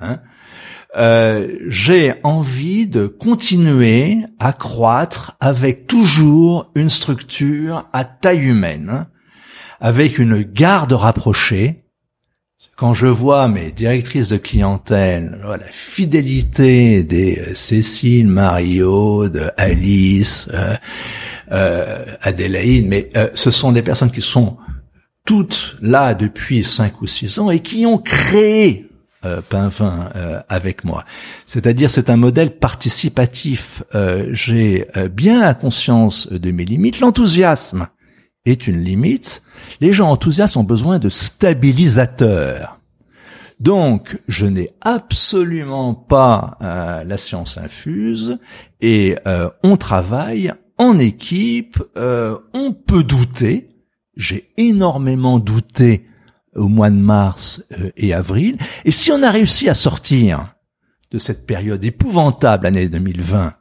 hein. J'ai envie de continuer à croître avec toujours une structure à taille humaine, avec une garde rapprochée. Quand je vois mes directrices de clientèle, la fidélité des euh, Cécile, Mario, de Alice, euh, euh, Adélaïde, mais euh, ce sont des personnes qui sont toutes là depuis cinq ou six ans et qui ont créé Pinvin avec moi. C'est-à-dire c'est un modèle participatif. J'ai bien la conscience de mes limites. L'enthousiasme est une limite. Les gens enthousiastes ont besoin de stabilisateurs. Donc, je n'ai absolument pas euh, la science infuse et euh, on travaille en équipe. euh, on peut douter. J'ai énormément douté au mois de mars et avril. Et si on a réussi à sortir de cette période épouvantable, année 2020,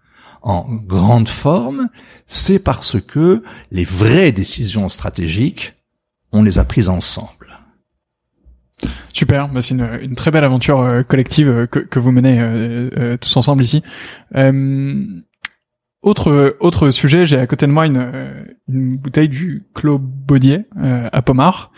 en grande forme, c'est parce que les vraies décisions stratégiques, on les a prises ensemble. Super, bah c'est une, une très belle aventure euh, collective euh, que, que vous menez euh, euh, tous ensemble ici. Autre autre sujet, j'ai à côté de moi une, une bouteille du Clos Baudier à Pomard.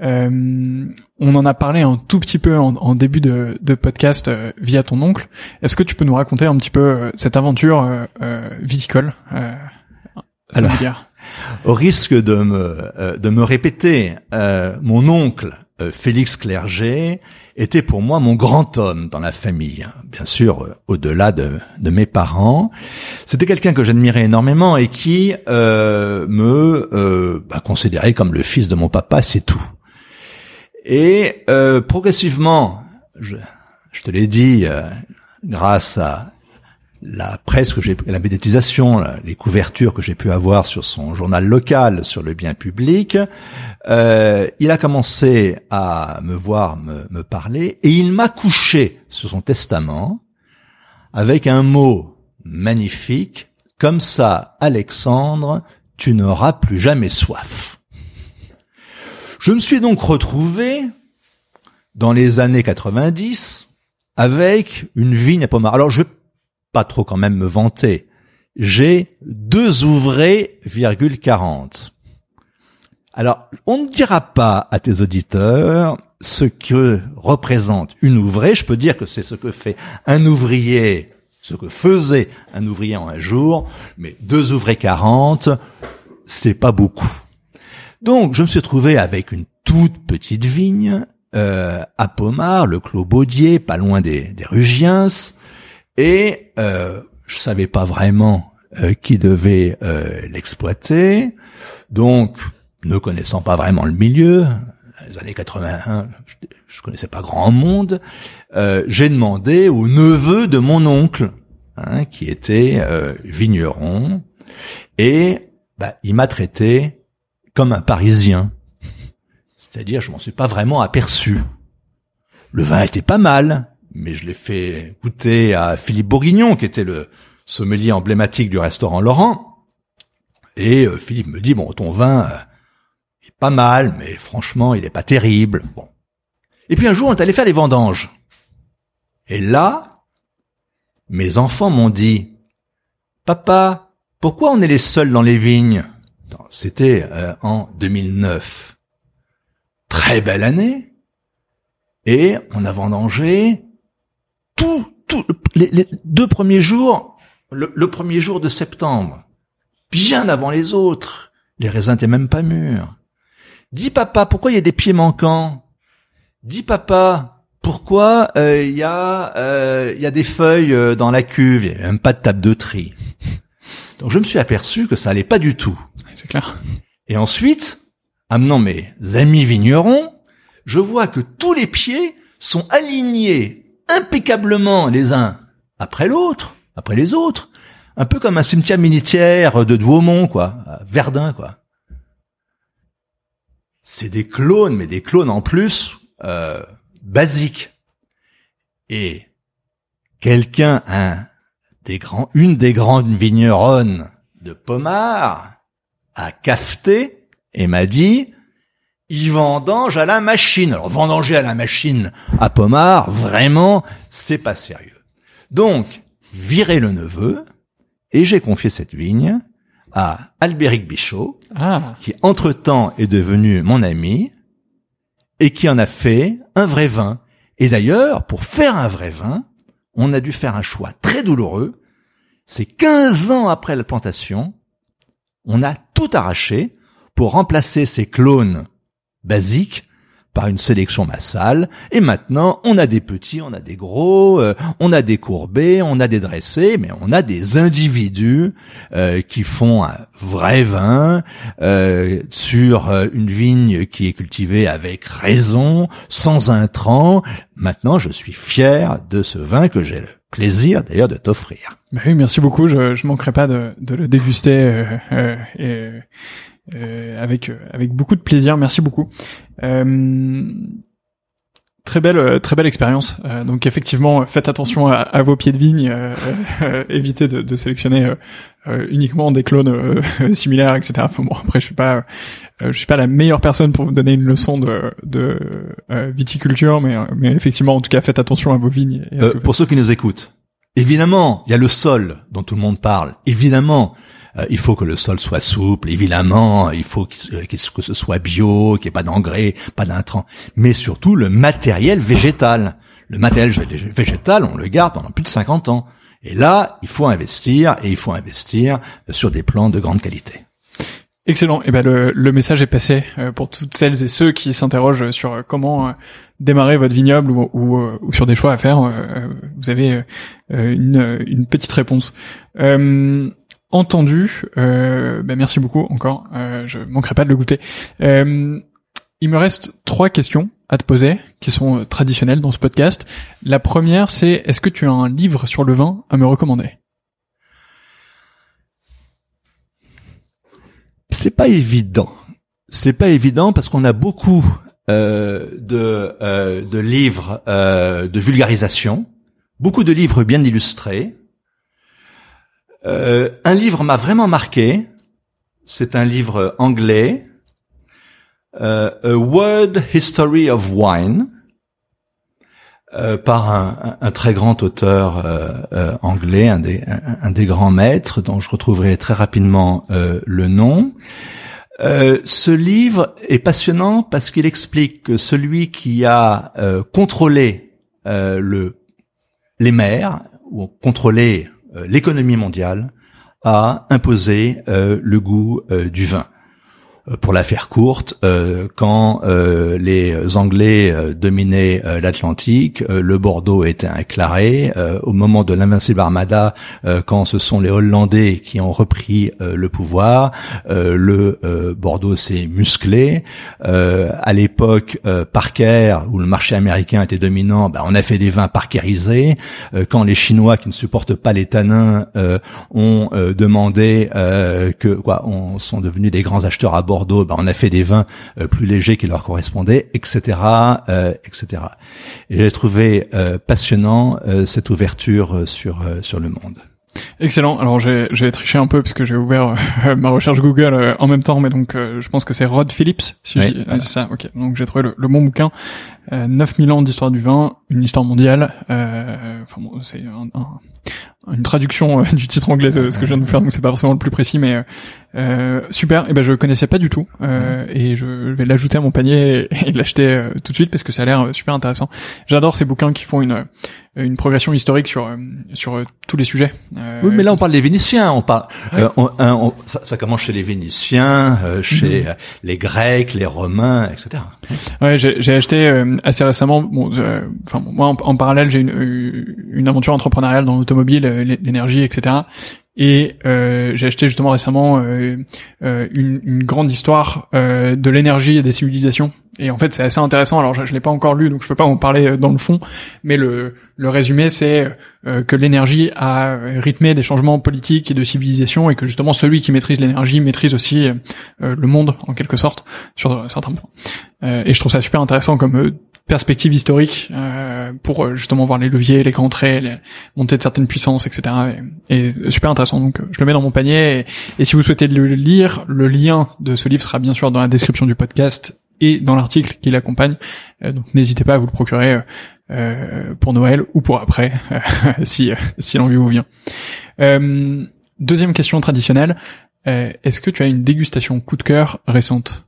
Euh, on en a parlé un tout petit peu en, en début de, de podcast euh, via ton oncle. Est-ce que tu peux nous raconter un petit peu euh, cette aventure euh, viticole euh, Alors, Au risque de me, euh, de me répéter, euh, mon oncle, Félix Clerget, était pour moi mon grand homme dans la famille. Bien sûr, au-delà de, de mes parents. C'était quelqu'un que j'admirais énormément et qui euh, me euh, bah, considérait comme le fils de mon papa, c'est tout. Et euh, progressivement, je, je te l'ai dit, euh, grâce à la presse que j'ai, la médiatisation, les couvertures que j'ai pu avoir sur son journal local, sur le bien public, euh, il a commencé à me voir, me, me parler, et il m'a couché sur son testament avec un mot magnifique, comme ça, Alexandre, tu n'auras plus jamais soif. Je me suis donc retrouvé dans les années 90 avec une vigne à Pommard. Alors je vais pas trop quand même me vanter. J'ai deux ouvrés, virgule 40. Alors, on ne dira pas à tes auditeurs ce que représente une ouvrée. Je peux dire que c'est ce que fait un ouvrier, ce que faisait un ouvrier en un jour, mais deux ouvrés 40, c'est pas beaucoup. Donc, je me suis trouvé avec une toute petite vigne euh, à Pomard, le Clos Baudier, pas loin des, Rugiens, et euh, je savais pas vraiment euh, qui devait euh, l'exploiter, donc ne connaissant pas vraiment le milieu, les années 81, je, je connaissais pas grand monde, j'ai demandé au neveu de mon oncle, hein, qui était vigneron, et bah, il m'a traité comme un Parisien. C'est-à-dire, je m'en suis pas vraiment aperçu. Le vin était pas mal, mais je l'ai fait goûter à Philippe Bourguignon, qui était le sommelier emblématique du restaurant Laurent. Et euh, Philippe me dit, bon, ton vin euh, est pas mal, mais franchement, il est pas terrible. Bon. Et puis un jour, on est allé faire les vendanges. Et là, mes enfants m'ont dit, papa, pourquoi on est les seuls dans les vignes? C'était euh, en 2009 très belle année, et on a vendangé tout, tout, les, deux premiers jours, le, premier jour de septembre, bien avant les autres. Les raisins étaient même pas mûrs. Dis papa, pourquoi il y a des pieds manquants? Dis papa, pourquoi il euh, y a il euh, y a des feuilles euh, dans la cuve? Il y a même pas de table de tri. Donc je me suis aperçu que ça allait pas du tout. C'est clair. Et ensuite, amenant mes amis vignerons, je vois que tous les pieds sont alignés impeccablement les uns après l'autre, après les autres, un peu comme un cimetière militaire de Douaumont, quoi, à Verdun, quoi. C'est des clones, mais des clones en plus euh, basiques. Et quelqu'un, un des grands, une des grandes vigneronnes de Pomard, a cafeté et m'a dit il vendange à la machine. Alors vendanger à la machine à Pomard, vraiment, c'est pas sérieux. Donc, virer le neveu, et j'ai confié cette vigne à Albéric Bichot, ah. qui entre-temps est devenu mon ami, et qui en a fait un vrai vin. Et d'ailleurs, pour faire un vrai vin, on a dû faire un choix très douloureux. C'est 15 ans après la plantation, on a tout arraché, pour remplacer ces clones basiques par une sélection massale. Et maintenant, on a des petits, on a des gros, euh, on a des courbés, on a des dressés, mais on a des individus euh, qui font un vrai vin euh, sur euh, une vigne qui est cultivée avec raison, sans intrants. Maintenant, je suis fier de ce vin que j'ai plaisir d'ailleurs de t'offrir. Oui, merci beaucoup. Je, manquerai pas de, le déguster euh, avec euh, avec beaucoup de plaisir. Merci beaucoup. Euh, très belle très belle expérience. donc effectivement, faites attention à, vos pieds de vigne. évitez de, de sélectionner uniquement des clones similaires, etc. bon, après, je suis pas je suis pas la meilleure personne pour vous donner une leçon de, de viticulture, mais mais effectivement, en tout cas, faites attention à vos vignes. pour ceux qui nous écoutent, évidemment, il y a le sol dont tout le monde parle. Évidemment, euh, il faut que le sol soit souple, évidemment, il faut euh, que ce soit bio, qu'il n'y ait pas d'engrais, pas d'intrants, mais surtout le matériel végétal. Le matériel végétal, on le garde pendant plus de 50 ans. Et là, il faut investir, et il faut investir sur des plants de grande qualité. Excellent. Et eh ben le, le, message est passé euh, pour toutes celles et ceux qui s'interrogent sur comment démarrer votre vignoble ou, ou, ou, sur des choix à faire. Vous avez une, une petite réponse. Entendu. Euh, ben merci beaucoup encore. Euh, je manquerai pas de le goûter. Euh, il me reste trois questions à te poser, qui sont traditionnelles dans ce podcast. La première, c'est est-ce que tu as un livre sur le vin à me recommander? C'est pas évident. C'est pas évident parce qu'on a beaucoup euh, de, euh, de livres euh, de vulgarisation, beaucoup de livres bien illustrés. Un livre m'a vraiment marqué. C'est un livre anglais, A World History of Wine, par un, un, très grand auteur anglais, un des, un, des, grands maîtres, dont je retrouverai très rapidement le nom. Euh, ce livre est passionnant parce qu'il explique que celui qui a euh, contrôlé euh, le, les mers ou contrôlé l'économie mondiale a imposé le goût du vin. Euh, pour la faire courte, euh, quand euh, les Anglais dominaient l'Atlantique, le Bordeaux était un claré. au moment de l'invincible Armada, quand ce sont les Hollandais qui ont repris le pouvoir, le Bordeaux s'est musclé. à l'époque Parker, où le marché américain était dominant, ben, on a fait des vins parkerisés. quand les Chinois, qui ne supportent pas les tanins, ont demandé que quoi, on sont devenus des grands acheteurs à bord Bordeaux, ben, on a fait des vins euh, plus légers qui leur correspondaient, etc., euh, etc. Et j'ai trouvé euh, passionnant cette ouverture sur sur le monde. Excellent. Alors j'ai triché un peu parce que j'ai ouvert ma recherche Google en même temps, mais donc je pense que c'est Rod Phillips. Si oui, c'est ça. Ok. Donc j'ai trouvé le, le, bon bouquin. 9000 ans d'histoire du vin, une histoire mondiale. Enfin bon, c'est un, un, une traduction du titre anglais ce que je viens de faire donc c'est pas forcément le plus précis mais euh, euh super. Et eh ben je connaissais pas du tout. Euh, et je vais l'ajouter à mon panier et, l'acheter euh, tout de suite parce que ça a l'air super intéressant. J'adore ces bouquins qui font une une progression historique sur sur tous les sujets. Oui mais là on parle des Vénitiens. On parle on, ça, ça, commence chez les Vénitiens chez mhm. les Grecs les Romains etc ouais j'ai acheté assez récemment. Bon enfin moi en, en parallèle j'ai une une aventure entrepreneuriale dans l'automobile l'énergie, etc. Et euh, j'ai acheté justement récemment euh, euh, une, une, grande histoire de l'énergie et des civilisations. Et en fait, c'est assez intéressant. Alors, je, je l'ai pas encore lu, donc je peux pas en parler dans le fond. Mais le, le résumé, c'est que l'énergie a rythmé des changements politiques et de civilisation, et que justement celui qui maîtrise l'énergie maîtrise aussi le monde en quelque sorte sur certains points. et je trouve ça super intéressant comme perspective historique euh, pour euh, justement voir les leviers, les grands traits, les montées de certaines puissances, etc. Et, super intéressant. Donc je le mets dans mon panier. Et, si vous souhaitez le lire, le lien de ce livre sera bien sûr dans la description du podcast et dans l'article qui l'accompagne. Euh, donc n'hésitez pas à vous le procurer euh, pour Noël ou pour après, si si l'envie vous vient. deuxième question traditionnelle. Est-ce que tu as une dégustation coup de cœur récente?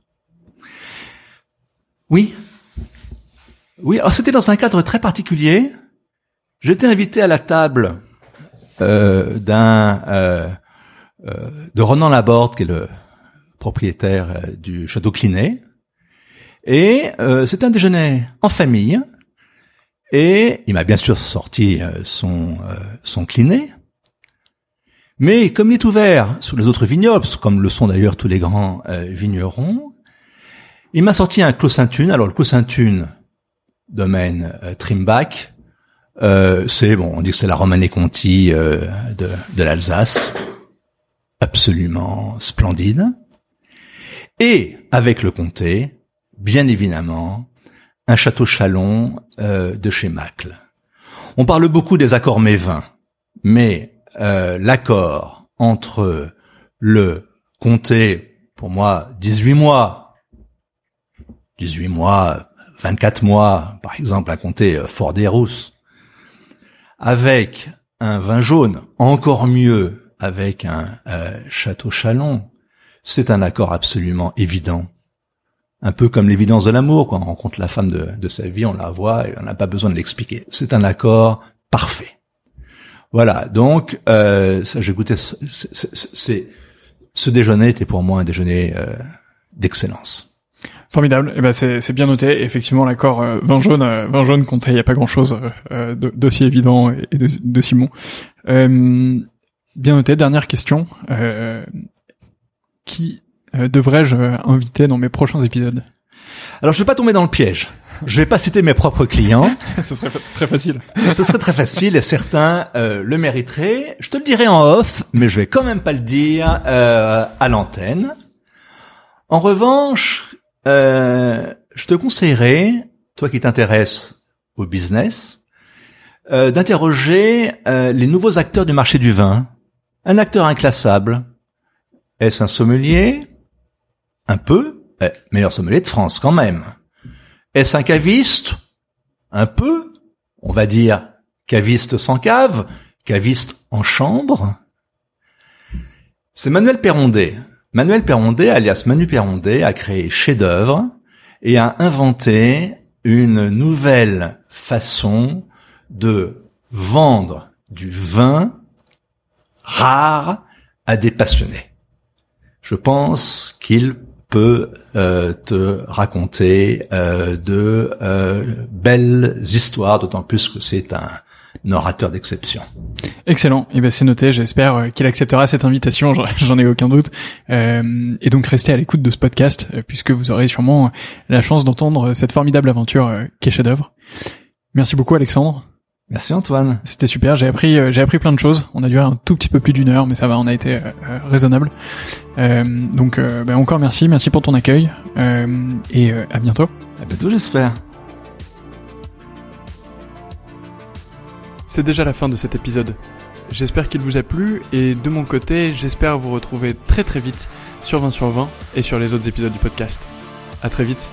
Oui, oui, alors c'était dans un cadre très particulier. J'étais invité à la table euh, d'un euh, euh, de Ronan Laborde, qui est le propriétaire du château Clinet, et c'était un déjeuner en famille. Et il m'a bien sûr sorti son son Clinet, mais comme il est ouvert sous les autres vignobles, comme le sont d'ailleurs tous les grands vignerons, il m'a sorti un Clos Saint-Une. Alors le Clos Saint-Une, domaine euh, Trimbach. Euh, c'est bon, on dit que c'est la Romanée Conti euh, de, l'Alsace, absolument splendide. Et avec le comté, bien évidemment, un château Chalon de chez Macle. On parle beaucoup des accords mévins, mais l'accord entre le comté, pour moi, 18 mois, 18 mois 24 mois, par exemple, à compter euh, Rousses, avec un vin jaune, encore mieux avec un euh, château Chalon, c'est un accord absolument évident. Un peu comme l'évidence de l'amour, quand on rencontre la femme de, sa vie, on la voit et on n'a pas besoin de l'expliquer. C'est un accord parfait. Voilà, donc euh, j'ai goûté. Ce déjeuner était pour moi un déjeuner euh, d'excellence. Formidable. Eh ben c'est c'est bien noté. Effectivement, l'accord euh, vin jaune, euh, vin jaune comptait. Il y a pas grand chose euh, d'aussi évident et de, de Simon. Euh, bien noté. Dernière question. Euh, qui devrais-je inviter dans mes prochains épisodes? Alors, je vais pas tomber dans le piège. je vais pas citer mes propres clients. Ce serait très facile. Ce serait très facile et certains euh, le mériteraient. Je te le dirai en off, mais je vais quand même pas le dire euh, à l'antenne. En revanche, euh, je te conseillerais, toi qui t'intéresses au business, euh, d'interroger euh, les nouveaux acteurs du marché du vin. Un acteur inclassable. Est-ce un sommelier? Un peu. Eh, meilleur sommelier de France quand même. Est-ce un caviste? Un peu. On va dire caviste sans cave, caviste en chambre. C'est Manuel Perrondet. Manuel Perrondet, alias Manu Perrondet, a créé Chef d'œuvre et a inventé une nouvelle façon de vendre du vin rare à des passionnés. Je pense qu'il peut euh, te raconter euh, de euh, belles histoires, d'autant plus que c'est un orateur d'exception. Excellent. Et eh ben c'est noté. J'espère qu'il acceptera cette invitation. J'en ai aucun doute. et donc restez à l'écoute de ce podcast puisque vous aurez sûrement la chance d'entendre cette formidable aventure qui est chef-d'œuvre. Merci beaucoup Alexandre. Merci Antoine. C'était super, j'ai appris euh, j'ai appris plein de choses. On a duré un tout petit peu plus d'une heure, mais ça va, on a été euh, euh, raisonnable. donc ben, encore merci, merci pour ton accueil et à bientôt. À bientôt j'espère. C'est déjà la fin de cet épisode. J'espère qu'il vous a plu et de mon côté, j'espère vous retrouver très très vite sur 20 sur 20 et sur les autres épisodes du podcast. À très vite.